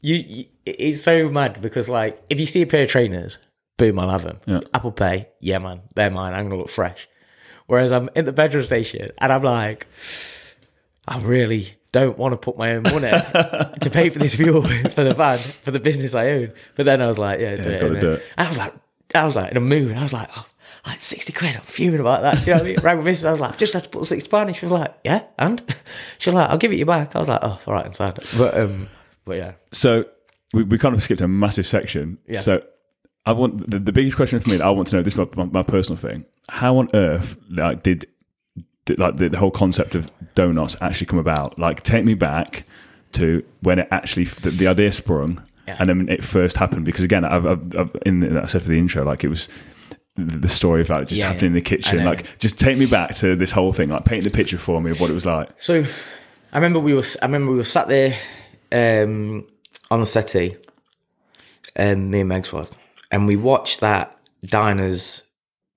you, you, it's so mad because like, if you see a pair of trainers, boom, I'll have them. Yeah. Apple Pay, yeah, man, they're mine. I'm gonna look fresh. Whereas I'm in the petrol station and I'm like, I'm really don't want to put my own money to pay for this fuel for the van for the business I own. But then I was like, yeah, do you've it, do it. I was like, I was like in a mood. I was like, oh, like sixty quid. I'm fuming about that. Do you know what I mean? Rang with Mrs. I was like, just had to put sixty pound. She was like, yeah, and she was like, I'll give it you back. I was like, oh, all right, inside. But um, but yeah, So we, we kind of skipped a massive section. Yeah. So I want the, the biggest question for me that I want to know. This is my, my, my personal thing. How on earth like did like the, the whole concept of donuts actually come about? Like take me back to when it actually the, the idea sprung Yeah. and then it first happened. Because again, I've, I've, I've in the, I said for the intro, like it was the story of like just Yeah, happening in the kitchen. Like just take me back to this whole thing. Like paint the picture for me of what it was like. So I remember we were I remember we were sat there um, on the settee, um, me and Megs was, and we watched that diners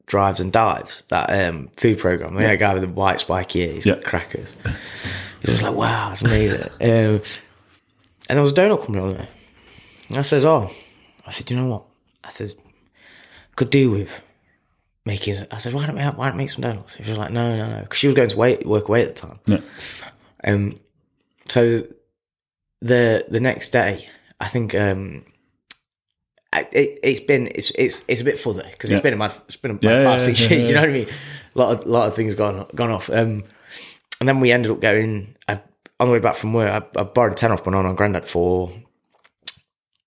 drives and dives that um, food program. We had a guy with the white spiky ears, Yeah. crackers. He was like wow, it's amazing. um, and there was a donut company on there. And I says, oh, I said, you know what? I says, could do with making. I said, why don't we why don't we make some donuts? She was like, no, no, no, because she was going to wait, work away at the time. Yeah. Um, so the the next day, I think um, it, it's been it's it's it's a bit fuzzy because it's Yeah. been a mad, it's been like Yeah, five yeah, six years. You know what I mean? A lot of lot of things gone gone off. Um, and then we ended up going I, on the way back from work. I, I borrowed a ten off my non on granddad for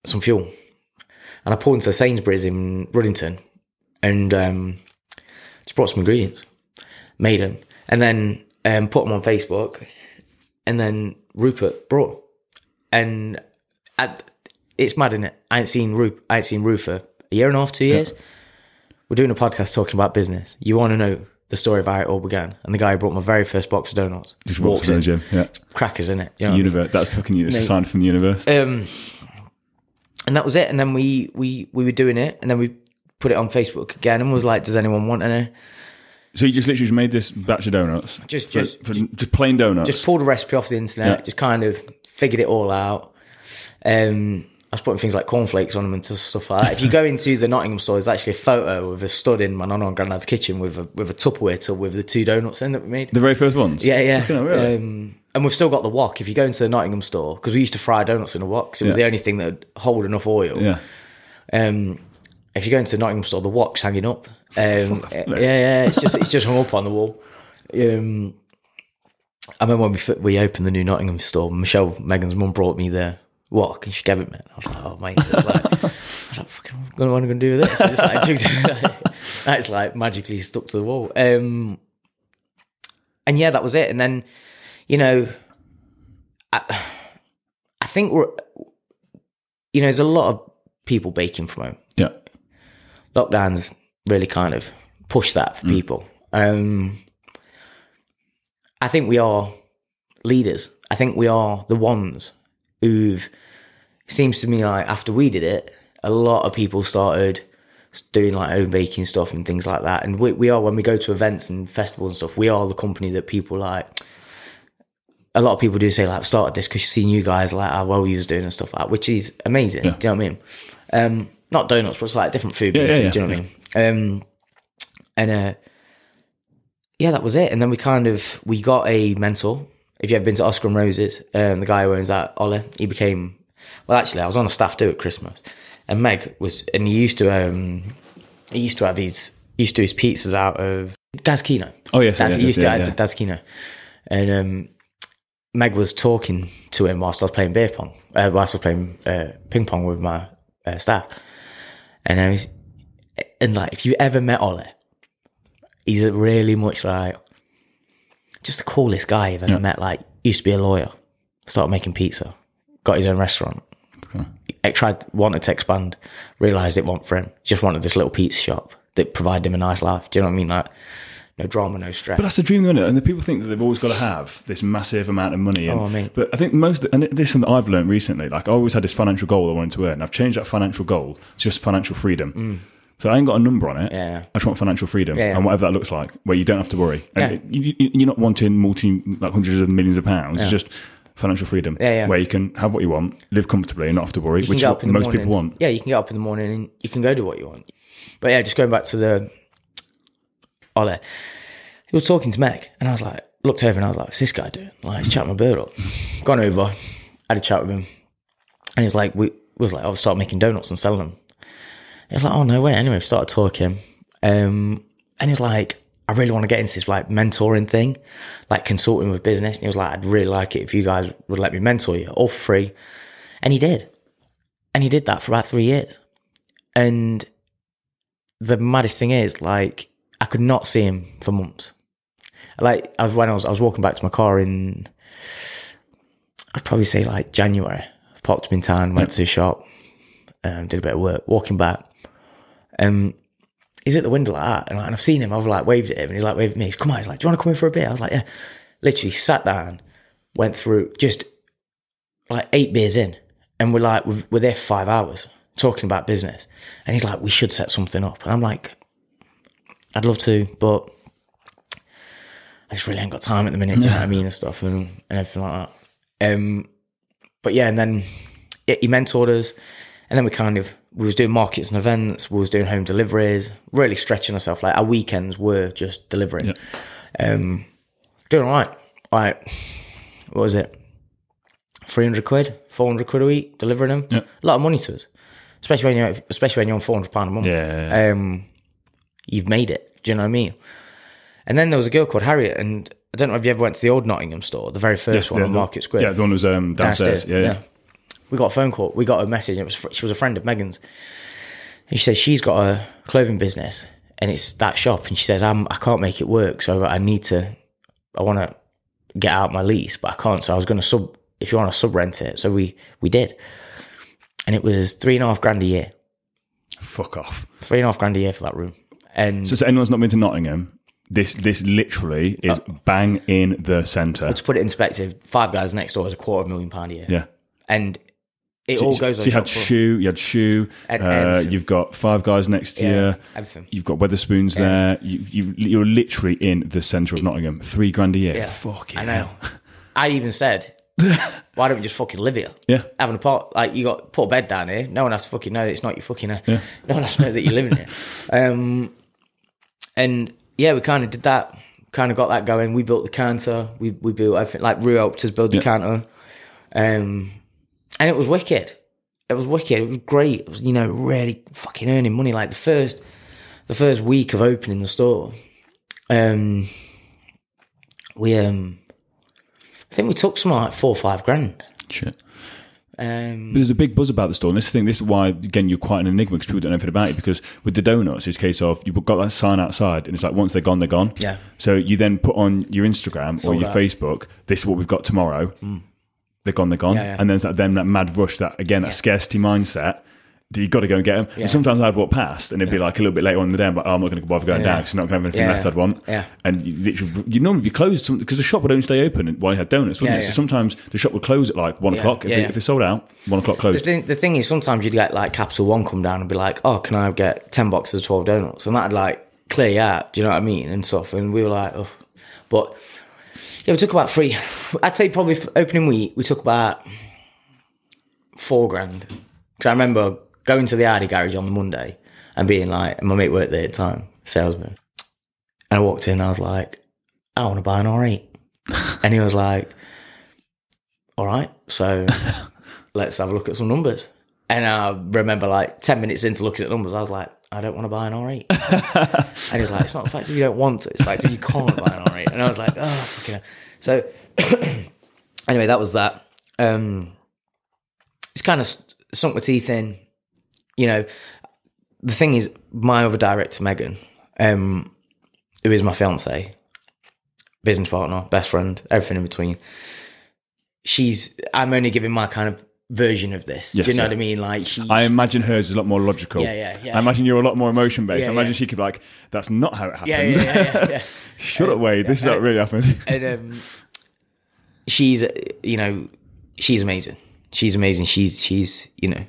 some fuel, and I pulled into Sainsbury's in Ruddington, and um, just brought some ingredients, made them, and then um, put them on Facebook, and then Rupert brought, and I, it's mad, isn't it? I ain't seen Rup, I ain't seen Rue for a year and a half, two years. We're doing a podcast talking about business. You want to know the story of how it all began, and the guy who brought my very first box of donuts Just walks in the gym. Yeah. crackers in it. You know what I mean? Universe. That's the fucking universe. It's a sign from the universe. Um, and that was it. And then we we we were doing it, and then we put it on Facebook again, and was like, "Does anyone want any?" So you just literally just made this batch of donuts. Just- For- just- for, just plain donuts. Just pulled a recipe off the internet, Yeah. just kind of figured it all out. Um, I was putting things like cornflakes on them and stuff like that. If you go into the Nottingham store, there's actually a photo of a stud in my nonna and granddad's kitchen with a with a Tupperware tub with the two donuts in that we made. the very first ones. Yeah, yeah. Really? Um, and we've still got the wok. If you go into the Nottingham store, because we used to fry donuts in a wok, it was Yeah. the only thing that would hold enough oil. yeah. Um, if you go into the Nottingham store, the wok's hanging up. Um, off, yeah, yeah, it's just it's just hung up on the wall. Um, I remember when we we opened the new Nottingham store. Michelle, Megan's mum, brought me the wok, can she gave it me. I was like, oh mate, I was like, I was like fucking, what am I going to do with this? I just like, that's like magically stuck to the wall. Um, and yeah, that was it. And then, you know, I, I think we're, you know, there's a lot of people baking from home Yeah. lockdowns really kind of pushed that for people. Um, I think we are leaders. I think we are the ones who've. Seems to me like after we did it, a lot of people started doing like home baking stuff and things like that. And we, we are when we go to events and festivals and stuff, we are the company that people like. A lot of people do say like started this because you've seen you guys like how well you was doing and stuff like that, which is amazing. Do you know what I mean? Um, not donuts, but it's like different food Yeah, yeah, do you know yeah, what I mean? Um, and uh, yeah, that was it. And then we kind of we got a mentor. If you've ever been to Oscar and Rosie's, um, the guy who owns that, Ollie, he became well. Actually, I was on a staff do at Christmas, and Meg was, and he used to um, he used to have his used to do his pizzas out of Das Kino. Oh, yes, Das, yeah, he used yeah, to yeah. have Das Kino, and um, Meg was talking to him whilst I was playing beer pong, uh, whilst I was playing uh, ping pong with my uh, staff, and I was, and like if you ever met Ollie, he's really much like just the coolest guy I've ever met. Like used to be a lawyer, started making pizza, got his own restaurant. Okay. I tried wanted to expand, realized it wasn't for him. Just wanted this little pizza shop that provided him a nice life. Do you know what I mean? Like no drama, no stress. But that's the dream, isn't it? And the people think that they've always got to have this massive amount of money. And, Oh, mate. But I think most, and this is something I've learned recently. Like I always had this financial goal I wanted to earn. I've changed that financial goal to just financial freedom. Mm. So I ain't got a number on it. Yeah. I just want financial freedom Yeah, yeah. and whatever that looks like, where you don't have to worry. And you, you're not wanting multi, like hundreds of millions of pounds. It's just financial freedom, Yeah, yeah. where you can have what you want, live comfortably, and not have to worry, which is what up in the most morning- people want. Yeah, you can get up in the morning and you can go do what you want. But yeah, just going back to the Ollie, he was talking to Meg, and I was like, looked over and I was like, what's this guy doing? Like, he's chatting my bird up. Gone over, had a chat with him, and he was like, we was like, I'll start making donuts and selling them. Was like, oh no way. Anyway, we started talking, um, and he's like, I really want to get into this like mentoring thing, like consulting with business. And he was like, I'd really like it if you guys would let me mentor you, all for free. And he did. And he did that for about three years. And the maddest thing is, like, I could not see him for months. Like, I was, when I was, I was walking back to my car in, I'd probably say like January. I popped up in town, went to the shop, um, did a bit of work, walking back. Um, he's at the window like that, and, like, and I've seen him. I've like waved at him, and he's like waved at me. He's, Come on, he's like, "Do you want to come in for a beer?" I was like, "Yeah." Literally sat down, went through just like eight beers in, and we're like, we're we're there for five hours talking about business. And he's like, "We should set something up," and I'm like, "I'd love to, but I just really ain't got time at the minute." Do you know what I mean and stuff and, and everything like that. Um, but yeah, and then yeah, he mentored us, and then we kind of we was doing markets and events, we was doing home deliveries, really stretching ourselves. Like our weekends were just delivering. Um, doing all right. Like what was it? Three hundred quid, four hundred quid a week, delivering them. Yeah. A lot of money to us. especially when you're especially when you're on four hundred pound a month. Yeah. Um, you've made it. Do you know what I mean? And then there was a girl called Harriet, and I don't know if you ever went to the old Nottingham store, the very first one the- on Market Square. Yeah, the one was um, downstairs. downstairs. Yeah, yeah. We got a phone call. We got a message. And it was fr- she was a friend of Megan's. And she says she's got a clothing business, and it's that shop. And she says I'm I can't make it work, so I need to. I want to get out my lease, but I can't. So I was going to sub. If you want to sub rent it, so we we did, and it was three and a half grand a year. Fuck off. Three and a half grand a year for that room. And So, so anyone's not been to Nottingham, this this literally is Uh, bang in the centre. to put it in perspective, Five Guys next door is a quarter of a million pound a year, Yeah. and it all goes so on. you had floor. shoe, you had shoe. Uh, you've got five guys next to Yeah, you. everything. You've got Wetherspoons there. You, you you're literally in the centre of Nottingham. Three grand a year. Yeah. Fuck I know. I even said, why don't we just fucking live here? Yeah. Having a pot, like you got put a bed down here. No one has to fucking know it's not your fucking. Uh, No one has to know that you're living here. Um, and yeah, we kind of did that. Kind of got that going. We built the counter. We we built everything. Like Rue helped us build the Yeah. counter. Um, and it was wicked. It was wicked. It was great. It was you know really fucking earning money. Like the first, the first week of opening the store, um, we um, I think we took something like four or five grand. Shit. Um, But there's a big buzz about the store, and this thing, this is why again you're quite an enigma because people don't know anything about it. Because with the donuts, it's a case of you've got that sign outside, and it's like once they're gone, they're gone. Yeah. So you then put on your Instagram or your out. Facebook, this is what we've got tomorrow. They're gone, they're gone, Yeah, yeah. and then it's like then that mad rush, that again that scarcity mindset. that You've got to go and get them. Yeah. And sometimes I'd walk past and it'd be like a little bit later on in the day. I'm like, oh, I'm not going to bother going Yeah. down because I'm not going to have anything Yeah, left. I'd want. Yeah. And you literally, you'd normally be closed because the shop would only stay open while you had donuts, wouldn't Yeah, it? yeah. So sometimes the shop would close at like one Yeah, o'clock. If, yeah, they, yeah. if they sold out, one o'clock the closed. thing, the thing is, sometimes you'd get like Capital One come down and be like, "Oh, can I get ten boxes of twelve donuts?" And that'd like clear you out. Do you know what I mean? And stuff. And we were like, "Oh," but yeah, we took about three. I'd say probably for opening week we took about four grand. Because I remember going to the Audi garage on the Monday and being like, and my mate worked there at the time, salesman. And I walked in and I was like, I want to buy an R8. and he was like, all right, so let's have a look at some numbers. And I remember like 10 minutes into looking at numbers, I was like, I don't want to buy an R8. and he's like, it's not the fact that you don't want to, it's like fact that you can't buy an R8. And I was like, oh, fucking hell. So anyway, that was that. Um, it's kind of sunk my teeth in. You know, the thing is, my other director, Megan, um, who is my fiance, business partner, best friend, everything in between. She's. I'm only giving my kind of version of this. Yes, Do you know yeah. what I mean? Like she. I imagine hers is a lot more logical. Yeah, yeah, yeah. I imagine you're a lot more emotion based. Yeah, I imagine yeah. she could be like, "That's not how it happened." yeah, yeah, yeah. Shut up, Wade. This is how it really happened. and um, she's you know she's amazing. She's amazing. She's she's you know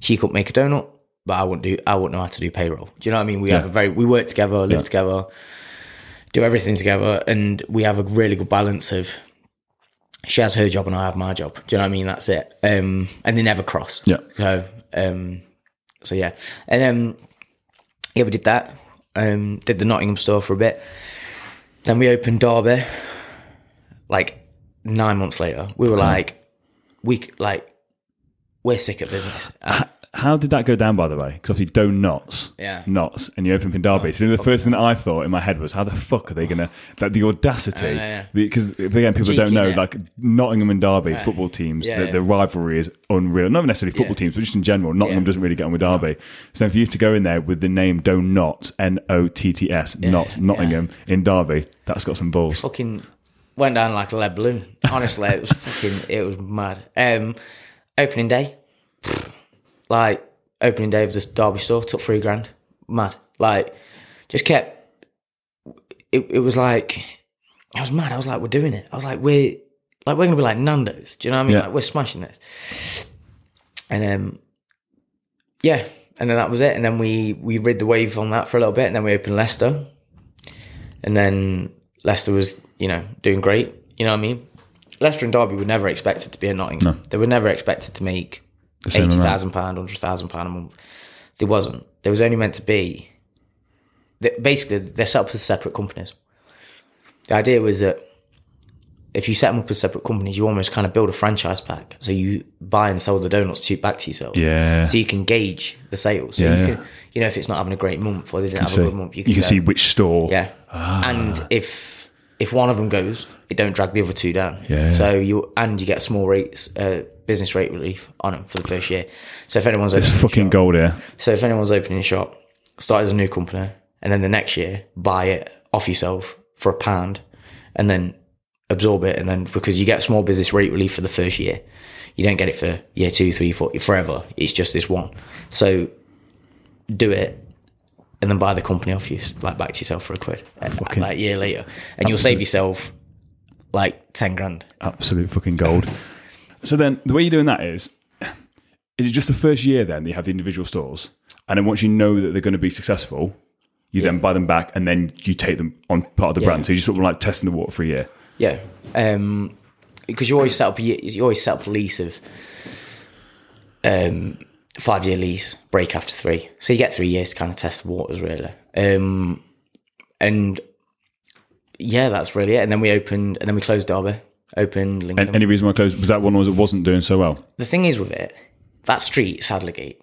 she could make a donut, but I wouldn't do. I wouldn't know how to do payroll. Do you know what I mean? We have a very we work together, live together, do everything together, and we have a really good balance of. She has her job and I have my job. Do you know what I mean? That's it. Um, and they never cross. Yeah. So, um, so yeah, and um, yeah, we did that. Um, did the Nottingham store for a bit. Then we opened Derby. Like nine months later, we were like, we like, we're sick of business. How did that go down, by the way? Because obviously, donuts, Yeah. Notts, and you open up in Derby. so the first thing that I thought in my head was, how the fuck are they going to, that the audacity, know, yeah. because again, people Cheeky, don't know, innit? like Nottingham and Derby football teams, Yeah, the, yeah. the rivalry is unreal. Not necessarily football Yeah. teams, but just in general, Nottingham Yeah. doesn't really get on with Derby. So for you to go in there with the name Doughnotts, N O T T S, Notts, yeah. Nottingham in Derby, that's got some balls. fucking went down like a lead balloon. Honestly, it was fucking, it was mad. Um, opening day, like opening day of the Derby store, took three grand. Mad. Like, just kept. It, it was like, I was mad. I was like, we're doing it. I was like, we're like, we're gonna be like Nando's. Do you know what I mean? Yeah. Like, we're smashing this. And um, yeah, and then that was it. And then we we rid the wave on that for a little bit, and then we opened Leicester, and then Leicester was you know doing great. You know what I mean? Leicester and Derby were never expected to be a Nottingham. They were never expected to make eighty thousand pound, hundred thousand pound a month. There wasn't. There was only meant to be. Basically, they're set up as separate companies. The idea was that if you set them up as separate companies, you almost kind of build a franchise pack. So you buy and sell the donuts to back to yourself. Yeah. So you can gauge the sales. So Yeah, you can, you know, if it's not having a great month or they didn't have So a good month, you can go, see which store. yeah. And if if one of them goes, it don't drag the other two down. Yeah. So you and you get small rates uh, business rate relief on them for the first year. So if anyone's It's opening a fucking shop, gold here. so if anyone's opening a shop, start as a new company, and then the next year buy it off yourself for a pound, and then absorb it, and then because you get small business rate relief for the first year, you don't get it for year two, three, four, forever. It's just this one. So do it. And then buy the company off you, like back to yourself for a quid, Fucking- like a year later, and you'll save yourself like ten grand. Absolute fucking gold. So then the way you're doing that is, is it just the first year then that you have the individual stores? And then once you know that they're going to be successful, you then buy them back and then you take them on part of the Yeah. brand. So you're sort of like testing the water for a year. Yeah, um, because you always set up you always set up a lease of um, five year lease, break after three, so you get three years to kind of test the waters really. Um, and yeah, that's really it. And then we opened, and then we closed Derby, opened Lincoln. Any reason why it closed? Was that one was it wasn't doing so well? the thing is with it, that street, Sadlergate,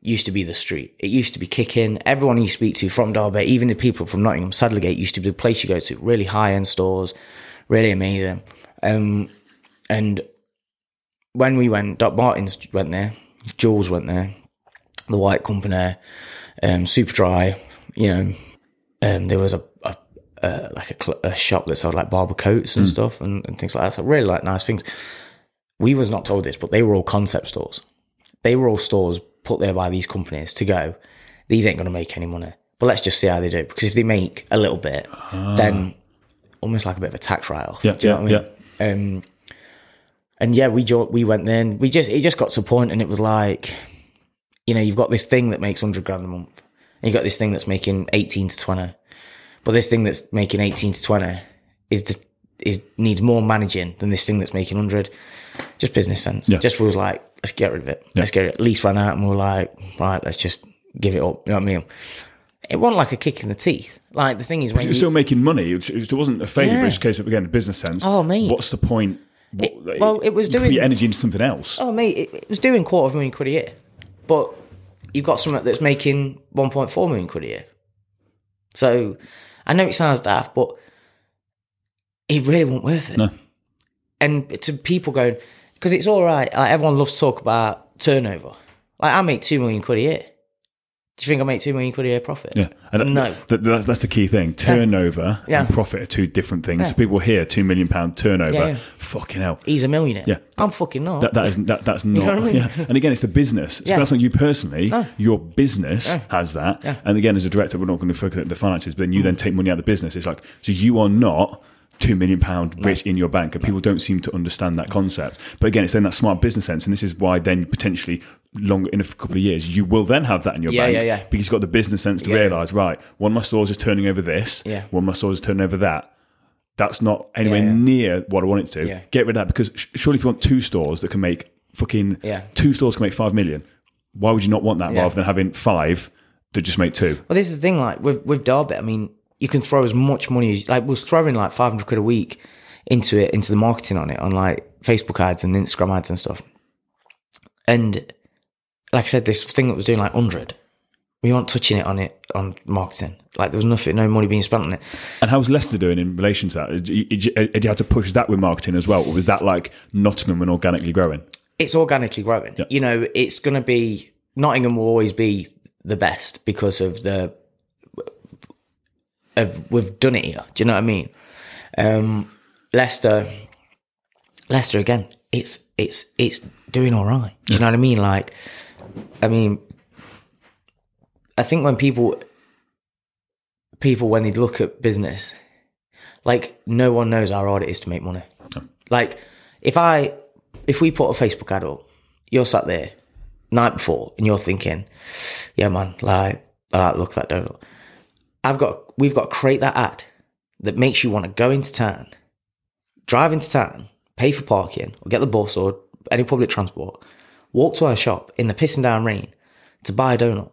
used to be the street. It used to be kicking. Everyone you speak to from Derby, even the people from Nottingham, Sadlergate used to be the place you go to. Really high end stores, really amazing. Um, and when we went, Doc Martens went there, Joules went there, the White Company, um, Super Dry. You know, um, there was a, like a, cl- a shop that sold like Barbour coats and stuff and, and things like that. So really like nice things we was not told this, but they were all concept stores. They were all stores put there by these companies to go, these ain't going to make any money. But let's just see how they do. Because if they make a little bit, then almost like a bit of a tax write off. Yeah, do you know yeah, what I mean? Um, and yeah, we jo- we went there and we just it just got to a point and it was like, you know, you've got this thing that makes hundred grand a month, and you got this thing that's making eighteen to twenty, but this thing that's making eighteen to twenty is the, is needs more managing than this thing that's making hundred. Just business sense. Yeah. Just was like, let's get rid of it. Let's get it. At least ran out, and we are like, right, let's just give it up. You know what I mean? It wasn't like a kick in the teeth. Like the thing is, when It you, was still making money. It, was- it wasn't a failure, Yeah. it's a case of again, business sense. Oh, mate. what's the point? What, well, it was doing- your energy into something else. Oh, mate, it, it was doing quarter of a million quid a year. But you've got something that's making 1.4 million quid a year. So I know it sounds daft, but it really wasn't worth it. No. And to people going, because it's all right, like everyone loves to talk about turnover. Like I make 2 million quid a year. Do you think I make 2 million quid a year profit? Yeah, and No. that, that's, that's the key thing. Turnover Yeah. and profit are two different things. Yeah. So people hear two million pound turnover. Yeah. Fucking hell. He's a millionaire. Yeah. I'm fucking not. That, that is that, that's not. you know what I mean? yeah. And again, it's the business. So that's not you personally. Your business has that. And again, as a director, we're not going to focus on the finances, but then you Mm. then take money out of the business. It's like so you are not two million pound rich in your bank, and people don't seem to understand that concept. But again, it's then that smart business sense, and this is why then potentially longer in a couple of years you will then have that in your Yeah, bank yeah, yeah. because you've got the business sense to Yeah. realize right one of my stores is turning over this Yeah. one of my stores is turning over that that's not anywhere near what I want it to. Get rid of that because surely if you want two stores that can make fucking Yeah. two stores can make five million, why would you not want that rather than having five to just make two? Well, this is the thing, like with with Derby, I mean, you can throw as much money as like we're throwing like five hundred quid a week into it, into the marketing on it, on like Facebook ads and Instagram ads and stuff. And like I said, this thing that was doing like hundred, we weren't touching it on it on marketing. Like there was nothing, no money being spent on it. And how's Leicester doing in relation to that? Did you, did you, did you have to push that with marketing as well, or was that like Nottingham and organically growing? It's organically growing. You know, it's going to be Nottingham will always be the best because of the of we've done it here. Do you know what I mean? Um, Leicester, Leicester again. It's it's it's doing all right. Do you know what I mean? Like, I mean, I think when people people when they look at business, like no one knows how hard it is to make money. Like, if I if we put a Facebook ad up, you're sat there night before and you're thinking, yeah, man, like, I like look at that donut. I've got, we've got to create that ad that makes you want to go into town, drive into town, pay for parking, or get the bus or any public transport, walk to our shop in the pissing down rain to buy a donut.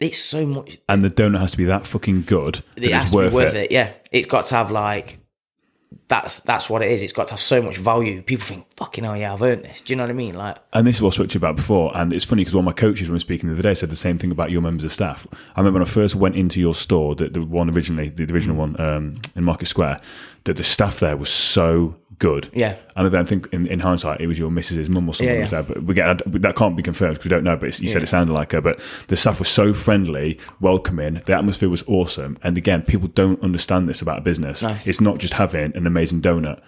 It's so much. And the donut has to be that fucking good that It has it's to worth, be worth it. it. Yeah, it's got to have like that's that's what it is. It's got to have so much value. People think, fucking hell, yeah, I've earned this. Do you know what I mean? Like, And this is what I spoke to you about before. And it's funny because one of my coaches, when we were speaking the other day, said the same thing about your members of staff. I remember when I first went into your store, the, the one originally, the original one um, in Market Square, that the staff there was so good. Yeah. And I don't think in, in hindsight it was your missus's mum or something Yeah, was yeah. there. But we get that can't be confirmed because we don't know. But it's, you said it sounded like her. But the staff was so friendly, welcoming. The atmosphere was awesome. And again, people don't understand this about a business. It's not just having an amazing donut.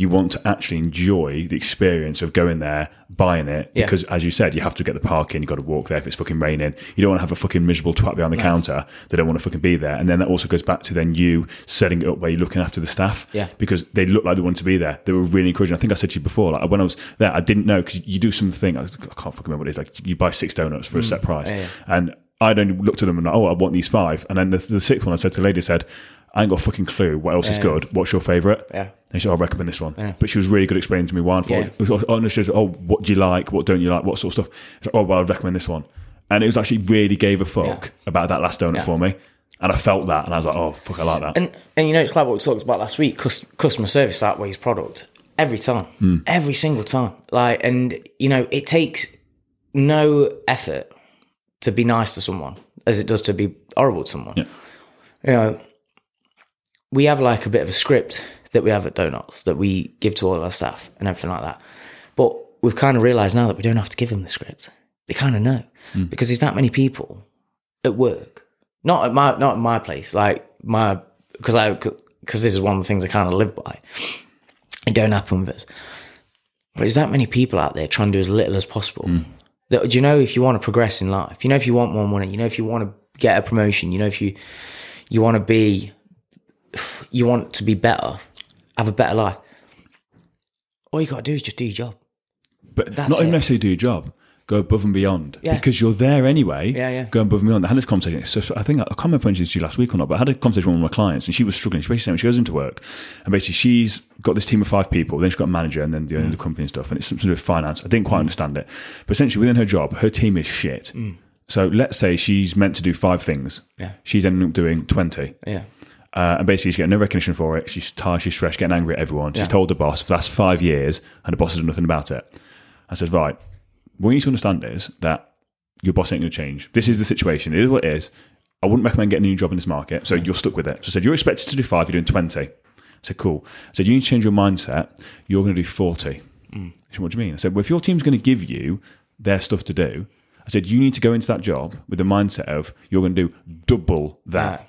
You want to actually enjoy the experience of going there, buying it, Yeah. because as you said, you have to get the parking, you've got to walk there if it's fucking raining. You don't want to have a fucking miserable twat behind the counter. They don't want to fucking be there. And then that also goes back to then you setting it up where you're looking after the staff. Yeah. Because they look like they wanted to be there. They were really encouraging. I think I said to you before, like when I was there, I didn't know because you do something, I, can't fucking remember what it is. Like you buy six donuts for a set price. Mm. yeah, yeah. And I'd only looked at them and like, oh, I want these five. And then the, the sixth one, I said to the lady, I said, I ain't got a fucking clue what else is Yeah. good. What's your favourite? Yeah. And she said, "Oh, I recommend this one. Yeah. But she was really good at explaining to me why. And Yeah. it oh, and she says, oh, what do you like? What don't you like? What sort of stuff? Like, oh, well, I'd recommend this one. And it was actually really gave a fuck Yeah. about that last donut for me. And I felt that. And I was like, oh, fuck, I like that. and and you know, it's like what we talked about last week. Customer service outweighs product every time, hmm. every single time. Like, and you know, it takes no effort to be nice to someone as it does to be horrible to someone. Yeah. You know, we have like a bit of a script that we have at Doughnotts that we give to all of our staff and everything like that. But we've kind of realised now that we don't have to give them the script. They kind of know hmm. because there's that many people at work, not at my not at my place, like my because I because this is one of the things I kind of live by. It don't happen with us. But there's that many people out there trying to do as little as possible. Hmm. That, do you know if you want to progress in life? You know if you want more money. You know if you want to get a promotion. You know if you you want to be you want to be better, have a better life. All you got to do is just do your job. But That's not even it. necessarily do your job. Go above and beyond Yeah. because you're there anyway. Yeah, yeah. Go above and beyond. I had this conversation. So, so I think I can't remember when she did you last week or not, but I had a conversation with one of my clients and she was struggling. She basically said when she goes into work and basically she's got this team of five people. Then she's got a manager and then the owner Mm. of the company and stuff. And it's something to do with finance. I didn't quite understand it, but essentially within her job, her team is shit. So let's say she's meant to do five things. Mm. Yeah. She's ending up doing twenty. Yeah. Uh, and basically, she's getting no recognition for it. She's tired, she's stressed, getting angry at everyone. She's Yeah. told the boss for the last five years, and the boss has done nothing about it. I said, right, what you need to understand is that your boss ain't going to change. This is the situation. It is what it is. I wouldn't recommend getting a new job in this market, so you're stuck with it. So I said, you're expected to do five, you're doing 20. I said, cool. I said, you need to change your mindset. You're going to do 40. She said, what do you mean? I said, well, if your team's going to give you their stuff to do, I said, you need to go into that job with the mindset of you're going to do double that.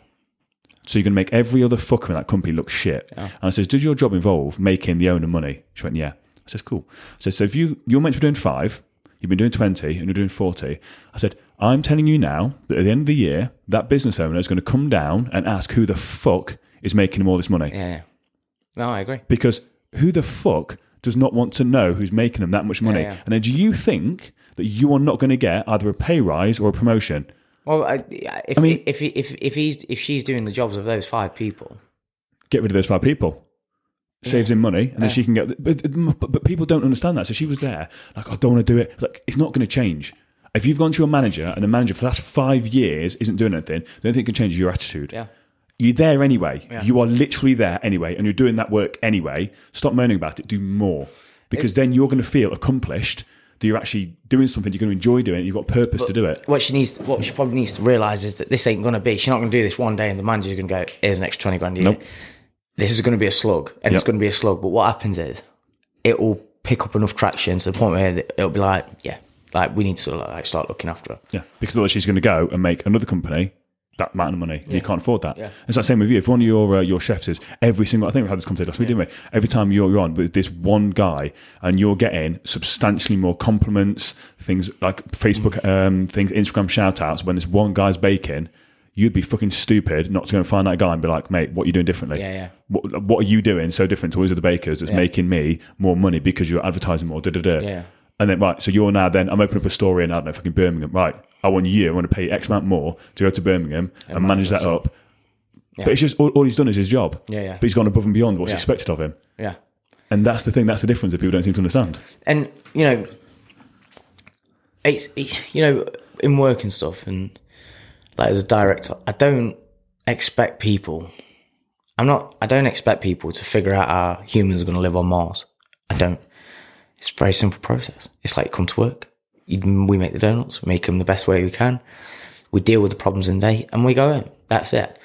So you're going to make every other fucker in that company look shit. And I says, does your job involve making the owner money? She went, yeah. I says, cool. I said, so if you, you're meant to be doing five, you've been doing 20 and you're doing 40. I said, I'm telling you now that at the end of the year, that business owner is going to come down and ask who the fuck is making him all this money. Yeah. yeah. No, I agree. Because who the fuck does not want to know who's making them that much money? yeah. And then do you think that you are not going to get either a pay rise or a promotion? Well, I, if, I mean- if if if he's if she's doing the jobs of those five people, get rid of those five people. Saves him money, and then she can get. But, but, but people don't understand that. So she was there, like, I don't want to do it. Like, it's not going to change. If you've gone to your manager and the manager for the last five years isn't doing anything, the only thing that can change is your attitude. yeah, You're there anyway. You are literally there anyway, and you're doing that work anyway. Stop moaning about it. Do more, because then you're going to feel accomplished. That you're actually doing something you're going to enjoy doing. You've got purpose to do it. what she needs, what she probably needs to realize is that this ain't going to be. She's not going to do this one day, and the manager's going to go, "Here's an extra twenty grand a year." Nope. This is going to be a slug, and it's going to be a slug. But what happens is, it will pick up enough traction to the point where it'll be like, yeah, like we need to like start looking after her. Yeah, because otherwise she's going to go and make another company that amount of money. You can't afford that. Yeah. It's like same with you. If one of your uh, your chefs is every single, I think we had this conversation last week, didn't we? Every time you're, you're on with this one guy and you're getting substantially more compliments, things like Facebook Mm. um, things, Instagram shout outs when this one guy's baking. You'd be fucking stupid not to go and find that guy and be like, mate, what are you doing differently? Yeah, yeah. What, what are you doing so different to all these other bakers that's making me more money because you're advertising more? Da, da, da. Yeah. And then right, so you're now then I'm opening up a store in I don't know fucking Birmingham. Right, I want you. I want to pay X amount more to go to Birmingham and, manage that up. But it's just all, all he's done is his job. Yeah, yeah. But he's gone above and beyond what's Yeah. expected of him, Yeah, and that's the thing. That's the difference that people don't seem to understand. and you know, it's it, you know in work and stuff, and like as a director, I don't expect people. I'm not. I don't expect people to figure out how humans are going to live on Mars. I don't. It's a very simple process. It's like come to work. We make the donuts, make them the best way we can. We deal with the problems in day, and we go home. That's it.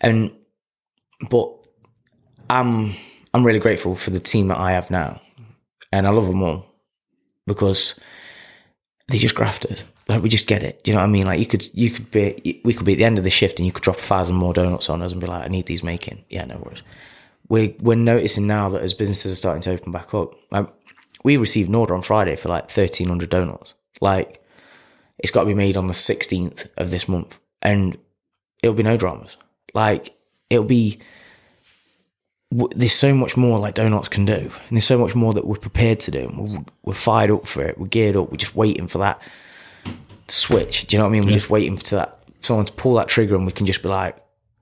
And but I'm I'm really grateful for the team that I have now, and I love them all because they just grafted. Like we just get it. Do you know what I mean? Like you could you could be we could be at the end of the shift and you could drop a thousand more donuts on us and be like, I need these making. Yeah, no worries. We're we're noticing now that as businesses are starting to open back up, like we received an order on Friday for like thirteen hundred donuts. Like it's got to be made on the sixteenth of this month, and it'll be no dramas. Like it'll be. There's so much more like donuts can do, and there's so much more that we're prepared to do. And we're, we're fired up for it. We're geared up. We're just waiting for that switch. Do you know what I mean? We're just waiting for that someone to pull that trigger, and we can just be like,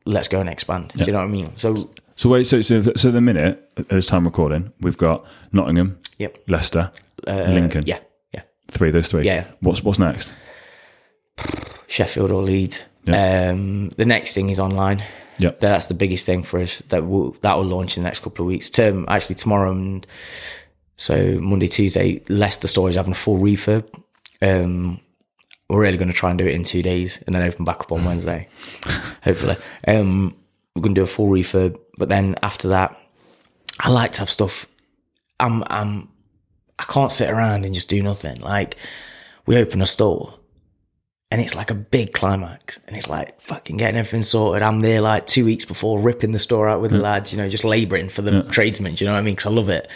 "Let's go and expand." Do you know what I mean? So, So wait, so so, so the minute, at this time recording, we've got Nottingham, yep, Leicester, uh, Lincoln. yeah, yeah, Three, those three. Yeah. What's what's next? Sheffield or Leeds. Yeah. Um, the next thing is online. Yep. That's the biggest thing for us. That will that will launch in the next couple of weeks. Term actually tomorrow and so Monday, Tuesday, Leicester Store is having a full refurb. Um, we're really going to try and do it in two days and then open back up on Wednesday, hopefully. Um, we're going to do a full refurb, but then after that, I like to have stuff. I'm I'm I can't sit around and just do nothing. Like we open a store and it's like a big climax and it's like fucking getting everything sorted. I'm there like two weeks before ripping the store out with the lads, you know, just laboring for the tradesmen. Do you know what I mean? Because I love it.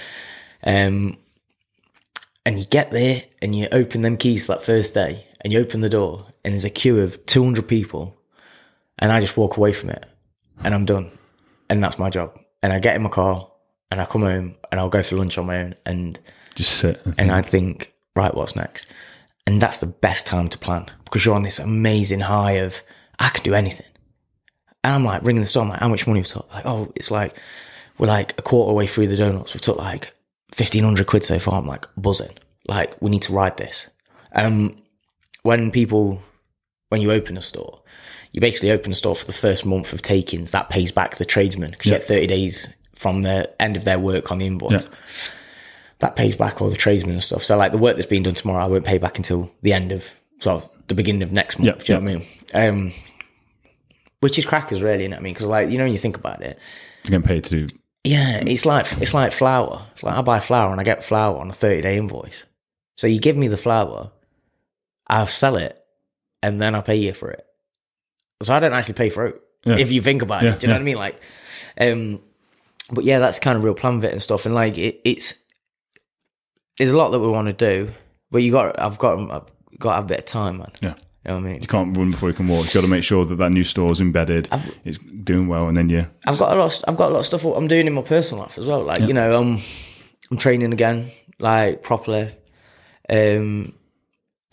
Um, and you get there and you open them keys that first day and you open the door and there's a queue of 200 people and I just walk away from it and I'm done. And that's my job. And I get in my car and I come home and I'll go for lunch on my own and Just sit. And and I think, right, what's next? And that's the best time to plan because you're on this amazing high of I can do anything. And I'm like ringing the store, I'm like, how much money we've took? Like, oh, it's like we're like a quarter way through the donuts. We've took like fifteen hundred quid so far. I'm like buzzing. Like, we need to ride this. Um when people when you open a store, you basically open a store for the first month of takings. That pays back the tradesman because you get 30 days from the end of their work on the invoice Yeah. that pays back all the tradesmen and stuff. So like the work that's being done tomorrow, I won't pay back until the end of so the beginning of next month. Yeah, do you know what I mean? Um, which is crackers, really. You know what I mean? Because like you know when you think about it, You're getting paid to do. yeah, it's like it's like flour. It's like I buy flour and I get flour on a thirty day invoice. So you give me the flour, I'll sell it, and then I'll pay you for it. So I don't actually pay for it Yeah. if you think about Yeah, it. Do you know yeah. what I mean? Like, um, but yeah, that's kind of real plan of it and stuff. And like, it, it's there's a lot that we want to do, but you got I've got I've got to have a bit of time, man. Yeah. You know what I mean? You can't run before you can walk. You've got to make sure that that new store's embedded, it's doing well, and then you. I've got a lot. Of, I've got a lot of stuff I'm doing in my personal life as well. Like you know, I'm I'm training again, like properly, um,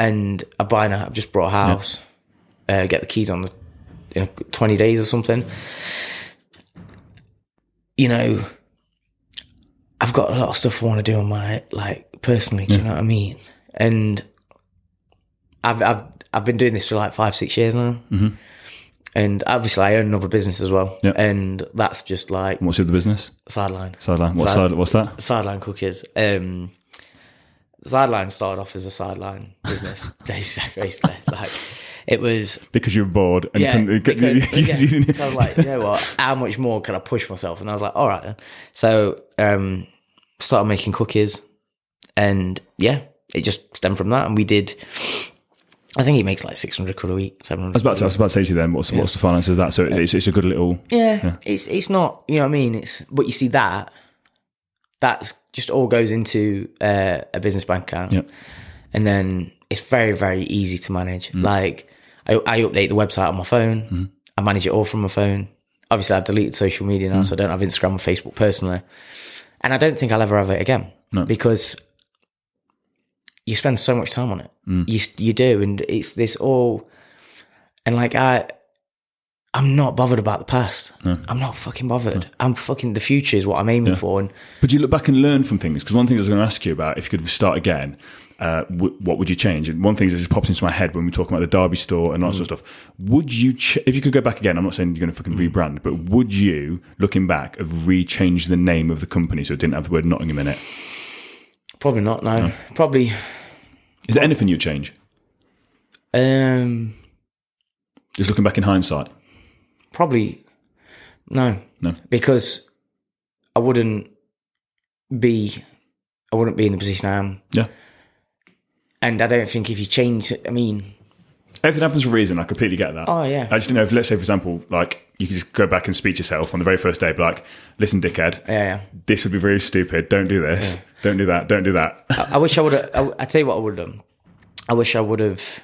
and I'm buying. A, I've just bought a house. Uh, get the keys on the in 20 days or something. You know, I've got a lot of stuff I want to do on my like personally. Do you know what I mean? And I've I've I've been doing this for like five six years now. And obviously, I own another business as well, Yeah. and that's just like What's your business? sideline, Sideline. What side? What's that? sideline cookies. Um, sideline started off as a sideline business, basically. Like it was, Because you were bored and yeah. you couldn't. because- yeah. you didn't- So I was like, you know what? How much more can I push myself? And I was like, all right. Then. So um, started making cookies, and yeah, it just stemmed from that. And we did. I think he makes like six hundred quid a week, Seven hundred. I was about to, I was about to say to you then, what's, what's the finances of that? So it's, it's a good little. Yeah, it's it's not. You know what I mean? It's but you see that that's just all goes into uh, a business bank account, Yeah. and then it's very very easy to manage. Mm. Like I, I update the website on my phone. Mm. I manage it all from my phone. Obviously, I've deleted social media now, mm. so I don't have Instagram or Facebook personally, and I don't think I'll ever have it again No. because you spend so much time on it. You you do, and it's this all, and like I, I'm not bothered about the past. I'm not fucking bothered. I'm fucking the future is what I'm aiming for. And But you look back and learn from things because one thing I was going to ask you about, if you could start again, uh, w- what would you change? And one thing that just pops into my head when we talk about the Derby store and all that sort of stuff. Would you, ch- if you could go back again? I'm not saying you're going to fucking rebrand, but would you, looking back, have re-changed the name of the company so it didn't have the word Nottingham in it? probably not. No, probably. Is there anything you'd change? Um, Just looking back in hindsight. Probably no. No. because I wouldn't be. I wouldn't be in the position I am, Yeah. and I don't think if you change, I mean, Everything happens for a reason. I completely get that. Oh, yeah. I just didn't know if, let's say, for example, like you could just go back and speak to yourself on the very first day, be like, listen, dickhead, yeah, yeah. this would be very stupid. Don't do this. Don't do that. Don't do that. I, I wish I would have. I, I tell you what, I would have done. I wish I would have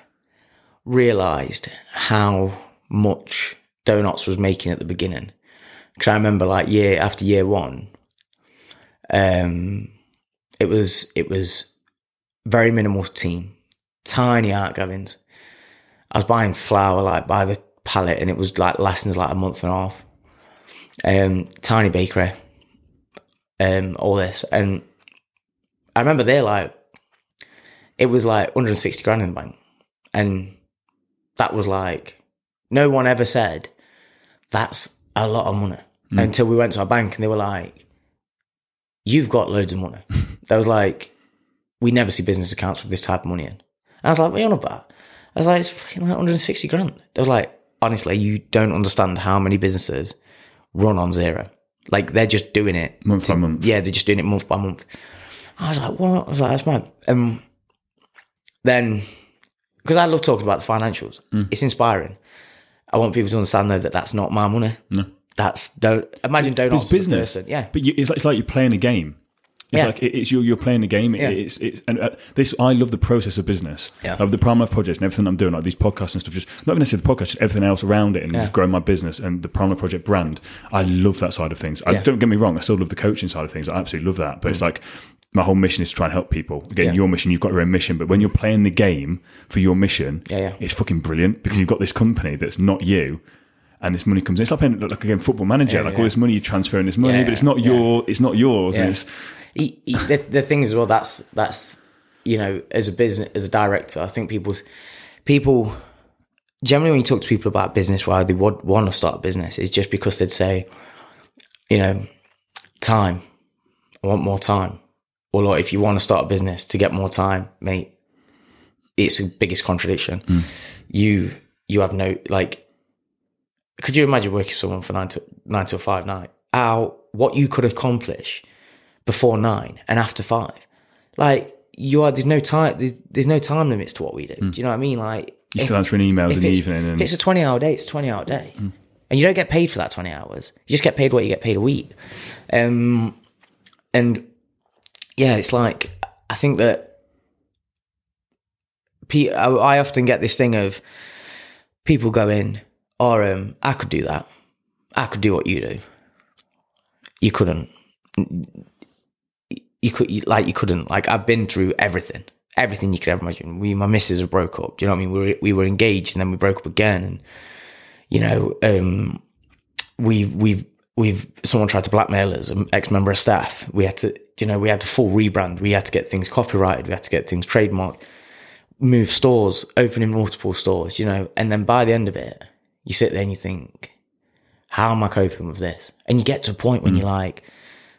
realised how much Doughnotts was making at the beginning. Because I remember, like year after year one, um, it was it was very minimal team, tiny art Gavins. I was buying flour like by the pallet, and it was like lasting like a month and a half. Um, tiny bakery, um, all this, and I remember they're like, it was like 160 grand in the bank. And that was like, no one ever said, that's a lot of money. Until we went to our bank and they were like, you've got loads of money. they was like, we never see business accounts with this type of money in. And I was like, what are you on about? I was like, it's fucking like 160 grand. They was like, honestly, you don't understand how many businesses run on zero. Like they're just doing it Month by month. yeah, they're just doing it month by month. I was like, what? I was like, that's mad. Um, then, because I love talking about the financials, Mm. it's inspiring. I want people to understand though that that's not my money. No. That's don't imagine donuts It's business. Person. Yeah, But you, it's, like, it's like you're playing a game. It's Yeah. like it- it's you. You're playing a game. It- Yeah. It's it's and uh, this. I love the process of business. Yeah. I love the Prime Life project and everything I'm doing, like these podcasts and stuff. Just not even necessarily the podcast, just everything else around it, and just growing my business and the Prime Life project brand. I love that side of things. I, don't get me wrong. I still love the coaching side of things. I absolutely love that. But it's like my whole mission is to try and help people. Again. Yeah. your mission, you've got your own mission. But when you're playing the game for your mission, Yeah, yeah. it's fucking brilliant because you've got this company that's not you. And this money comes in. It's like playing like again football manager. Like all this money you transfer in this money, but it's not your. It's not yours. And it's He- he- the, the thing is, well, that's that's you know, as a business, as a director, I think people people generally when you talk to people about business, why they would want to start a business, is just because they'd say, you know, time. I want more time. Or like, if you want to start a business to get more time, mate, it's the biggest contradiction. Hmm. You you have no like. Could you imagine working with someone for nine to nine till five night? How what you could accomplish before nine and after five. Like you are, there's no time. There's, there's no time limits to what we do. Hmm. Do you know what I mean? Like you still answering emails in the evening. if it's a 20 hour day, it's a 20 hour day. Hmm. And you don't get paid for that 20 hours. You just get paid what you get paid a week. Um, and yeah, it's like, I think that pe- I, often get this thing of people going, or um, I could do that. I could do what you do. You couldn't. You could you, like you couldn't like I've been through everything, everything you could ever imagine. We, my missus broke up. Do you know what I mean? We were we were engaged and then we broke up again, and you know, um, we we've we've someone tried to blackmail us, an ex member of staff. We had to, you know, we had to full rebrand. We had to get things copyrighted. We had to get things trademarked. Move stores, opening multiple stores. You know, and then by the end of it, you sit there and you think, how am I coping with this? And you get to a point when you're like,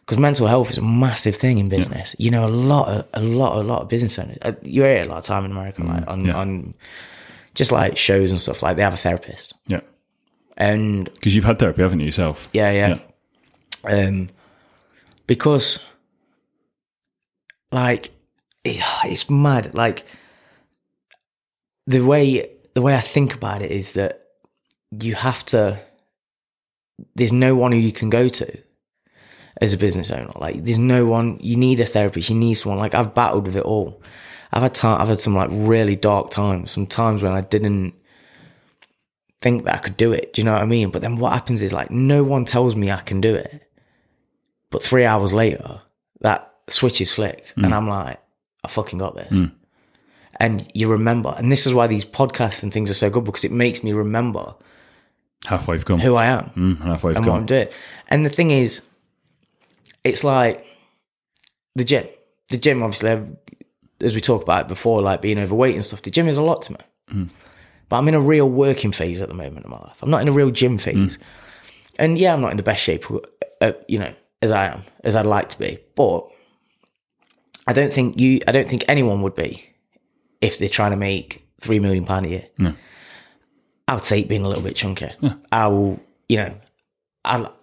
because mental health is a massive thing in business. You know, a lot of a lot, a lot of business owners. uh, You hear it a lot of time in America, like on yeah. on just like shows and stuff. Like they have a therapist, yeah, and because you've had therapy, haven't you yourself? yeah, yeah, um, because like it's mad. Like the way the way I think about it is that you have to. There's no one who you can go to as a business owner. Like, there's no one. You need a therapist. You need someone. Like, I've battled with it all. I've had time. I've had some like really dark times. Some times when I didn't think that I could do it. Do you know what I mean? But then what happens is like no one tells me I can do it. But three hours later, that switch is flicked, and I'm like, I fucking got this. And you remember, and this is why these podcasts and things are so good because it makes me remember Halfway you've come. who I am Mm, halfway and what I'm doing. And the thing is, it's like the gym. The gym, obviously, as we talked about it before, like being overweight and stuff. The gym is a lot to me. Mm. But I'm in a real working phase at the moment in my life. I'm not in a real gym phase. Mm. And yeah, I'm not in the best shape, uh, you know, as I am, as I'd like to be. But I don't think you, I don't think anyone would be if they're trying to make three million pound a year. No. I'll take being a little bit chunkier. I'll, you know, I'll,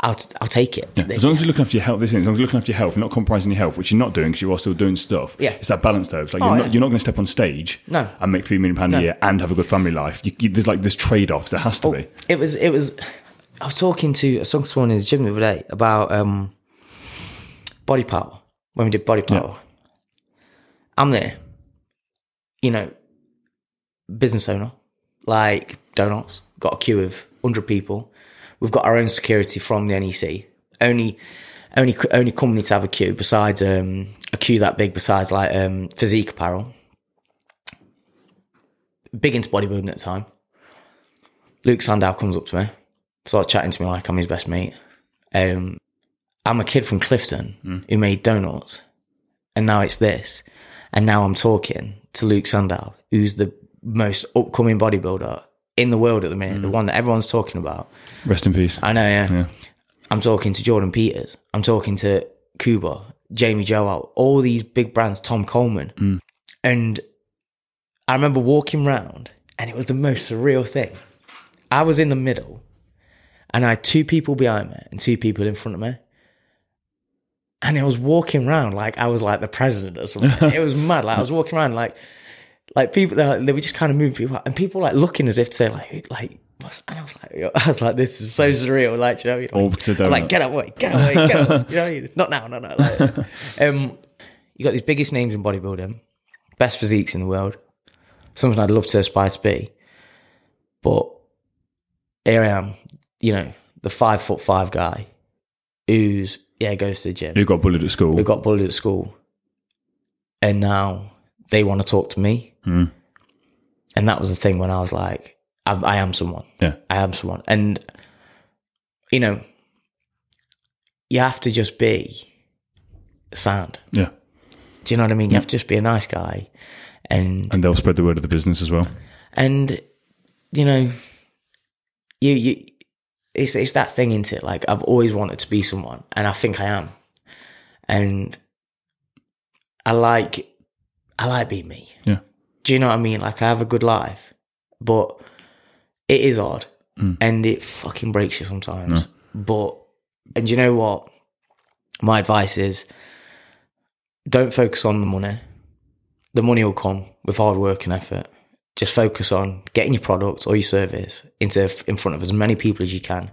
I'll, I'll take it. Yeah, as long as you're looking after your health, this is, as long as you're looking after your health, you're not compromising your health, which you're not doing because you are still doing stuff. Yeah. it's that balance though. It's like Oh, you're, yeah. not, you're not going to step on stage, No. and make three million pound a year and have a good family life. You, you, there's like there's trade offs. There has to Oh. be. It was, it was. I was talking to was talking someone in the gym the other day about um, BodyPower when we did BodyPower. I'm there, you know, business owner, like donuts, got a queue of hundred people. We've got our own security from the NEC. Only, only, only company to have a queue besides um, a queue that big. Besides like um, Physiq Apparel, big into bodybuilding at the time. Luke Sandoe comes up to me, starts chatting to me like I'm his best mate. Um, I'm a kid from Clifton hmm. who made donuts, and now it's this. And now I'm talking to Luke Sandoe, who's the most upcoming bodybuilder in the world at the minute, the hmm. one that everyone's talking about. Rest in peace. I know, yeah. Yeah. I'm talking to Jordan Peters. I'm talking to Cuba, Jamie Joel, all these big brands, Tom Coleman. Hmm. And I remember walking round and it was the most surreal thing. I was in the middle and I had two people behind me and two people in front of me. And I was walking around like I was like the president or something. it was mad. Like I was walking around like like people they they were just kind of moving people and people like looking as if to say like like what's and I was like I was like this is so surreal like you know mean? All like, like get away get away get away you know not now not now like, um you got these biggest names in bodybuilding best physiques in the world something I'd love to aspire to be but here I am you know the five foot five guy who's yeah goes to the gym You got bullied at school. who got bullied at school, and now they want to talk to me. Mm. And that was the thing when I was like, I, I am someone. Yeah. I am someone. And, you know, you have to just be sound. yeah, Do you know what I mean? You have to just be a nice guy. And, and they'll spread the word of the business as well. and, you know, you, you, it's, it's that thing, isn't it? Like, I've always wanted to be someone, and I think I am. And I like, I like being me. Yeah, Do you know what I mean? Like I have a good life, but it is odd Mm. and it fucking breaks you sometimes. But and you know what? My advice is don't focus on the money. The money will come with hard work and effort. Just focus on getting your product or your service into in front of as many people as you can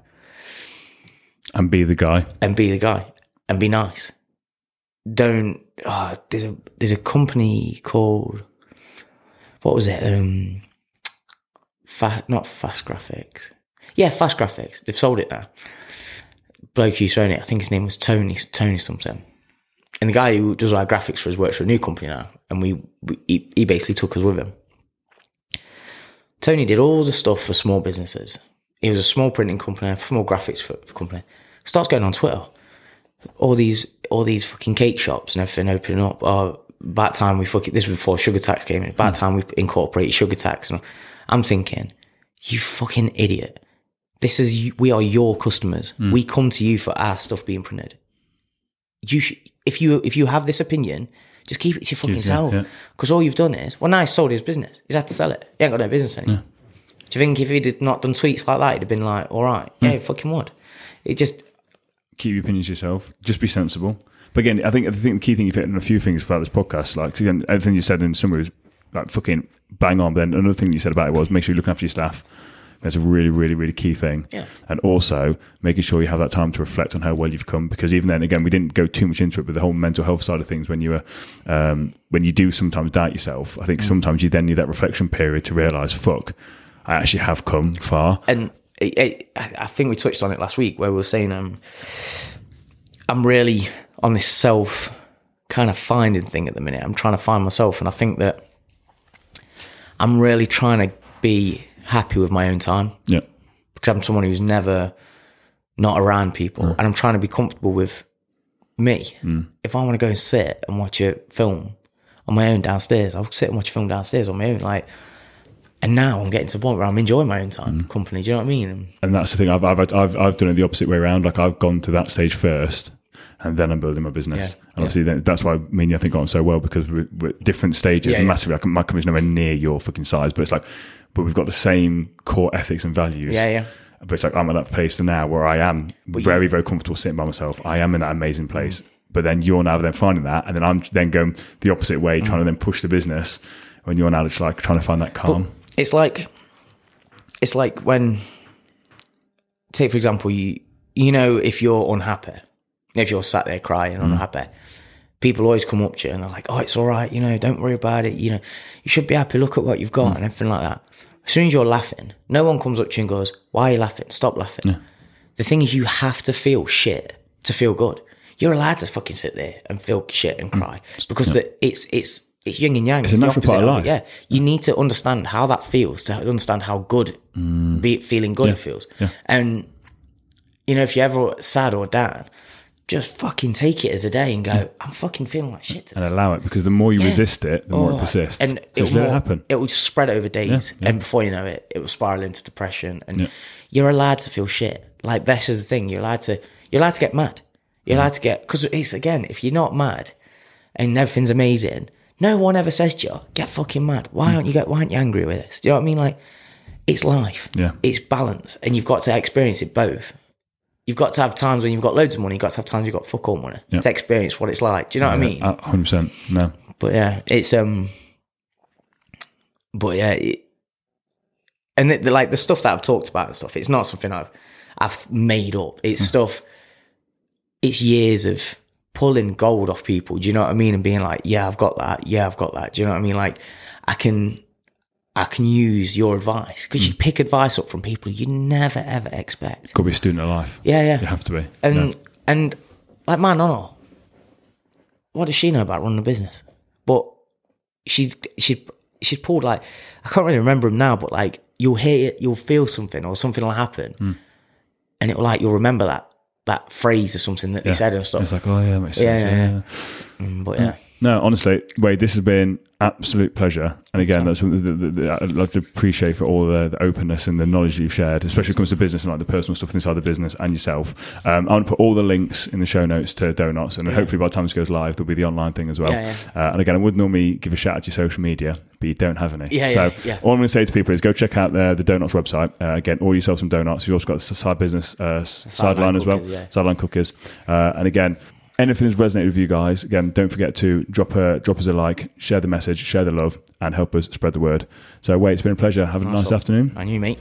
and be the guy. and be the guy and be nice. Don't. Oh, there's a there's a company called what was it? Um, fa- not Fast Graphics. Yeah, Fast Graphics. They've sold it now. Bloke who's owned it, I think his name was Tony Tony something. And the guy who does our graphics for us works for a new company now, and we, we he, he basically took us with him. Tony did all the stuff for small businesses. He was a small printing company, a small graphics for, company. Starts going on Twitter all these all these fucking cake shops and everything opening up. Oh, by the time we fucking this was before sugar tax came in. By the hmm. time we incorporated sugar tax, and I'm thinking, you fucking idiot. This is we are your customers. Hmm. We come to you for our stuff being printed. You sh- if you if you have this opinion, just keep it to your fucking self. yeah. Because all you've done is well, now he's sold his business. He's had to sell it. He ain't got no business anymore. Do you think if he'd not done tweets like that, he'd have been like, all right, yeah, he fucking would. It just keep your opinions to yourself. Just be sensible. But again, I think I think the key thing you've hit on a few things throughout this podcast. like, again, everything you said in summary was like fucking bang on. But then another thing you said about it was make sure you're looking after your staff. That's a really, really, really key thing. Yeah. And also making sure you have that time to reflect on how well you've come. Because even then, again, we didn't go too much into it, but the whole mental health side of things, when you were, um, when you do sometimes doubt yourself, I Mm. think sometimes you then need that reflection period to realize, fuck, I actually have come far. and I I think we touched on it last week where we were saying um, I'm really on this self kind of finding thing at the minute. I'm trying to find myself, and I think that I'm really trying to be happy with my own time Yeah. because I'm someone who's never not around people, and I'm trying to be comfortable with me. Mm. If I want to go and sit and watch a film on my own downstairs, I'll sit and watch a film downstairs on my own. Like, and now I'm getting to the point where I'm enjoying my own time, mm. company. Do you know what I mean? And that's the thing. I've, I've I've I've done it the opposite way around. Like I've gone to that stage first, and then I'm building my business. Yeah, And obviously, then, that's why me and you I think got on so well because we're, we're at different stages. Yeah, yeah. massively, like my company's nowhere near your fucking size, but it's like, but we've got the same core ethics and values. yeah, yeah. But it's like I'm at that place now where I am very, very comfortable sitting by myself. I am in that amazing Mm. place. But then you're now then finding that, and then I'm then going the opposite Mm. way, trying to then push the business. When you're now just like trying to find that calm. it's like it's like when take for example you you know if you're unhappy if you're sat there crying unhappy people always come up to you and they're like oh it's all right you know don't worry about it you know you should be happy look at what you've got and everything like that as soon as you're laughing no one comes up to you and goes why are you laughing? Stop laughing. The thing is you have to feel shit to feel good. You're allowed to fucking sit there and feel shit and mm. cry because the, it's it's it's yin and yang. It's, a the natural part opposite of life. Yeah, you need to understand how that feels to understand how good mm. be feeling good it feels. Yeah. And you know, if you're ever sad or down, just fucking take it as a day and go, I'm fucking feeling like shit today. and allow it because the more you Yeah. resist it, the more it Oh, persists. And So it just will, let it happen. It will spread over days, Yeah, yeah. and before you know it, it will spiral into depression. And you're allowed to feel shit. Like this is the thing. You're allowed to. You're allowed to get mad. You're Mm. allowed to get because it's again. If you're not mad and everything's amazing, no one ever says to you, "Get fucking mad." Mm. Why aren't you get? Why aren't you angry with this? Do you know what I mean? Like, it's life. Yeah. It's balance, and you've got to experience it both. You've got to have times when you've got loads of money. You've got to have times you've got fuck all money Yeah. to experience what it's like. Do you know what I mean? hundred percent. No, But yeah, it's um. But yeah, it, and the, the, like the stuff that I've talked about and stuff, it's not something I've I've made up. It's stuff. It's years of pulling gold off people. Do you know what I mean? And being like, yeah, I've got that. Yeah, I've got that. Do you know what I mean? Like, I can. I can use your advice because you pick advice up from people you never ever expect. to be a student of life. Yeah, yeah. You have to be. And Yeah. and like my nonna, what does she know about running a business? But she's she's she's pulled like I can't really remember him now, but like you'll hear it, you'll feel something or something will happen, Hmm. and it'll like you'll remember that that phrase or something that they said and stuff. It's like, oh yeah, makes Yeah, sense. yeah, yeah. yeah. Mm, but yeah, No, honestly, Wade, this has been absolute pleasure. And again, that's something that, that, I'd like to appreciate for all the, the openness and the knowledge that you've shared, especially when it comes to business and like the personal stuff inside the business and yourself. Um, I'm going to put all the links in the show notes to Doughnotts, and hopefully by the time this goes live, there'll be the online thing as well. Yeah, Uh, and again, I would normally give a shout out to your social media, but you don't have any. Yeah, so yeah, yeah. all I'm going to say to people is go check out the, the Doughnotts website. Uh, again, order yourself some donuts. You've also got the side business uh, s- sideline as well, yeah. sideline cookies. Uh, and again, anything has resonated with you guys, again, don't forget to drop a drop us a like, share the message, share the love, and help us spread the word. So, Wade, it's been a pleasure. Have a nice one. afternoon. and you mate.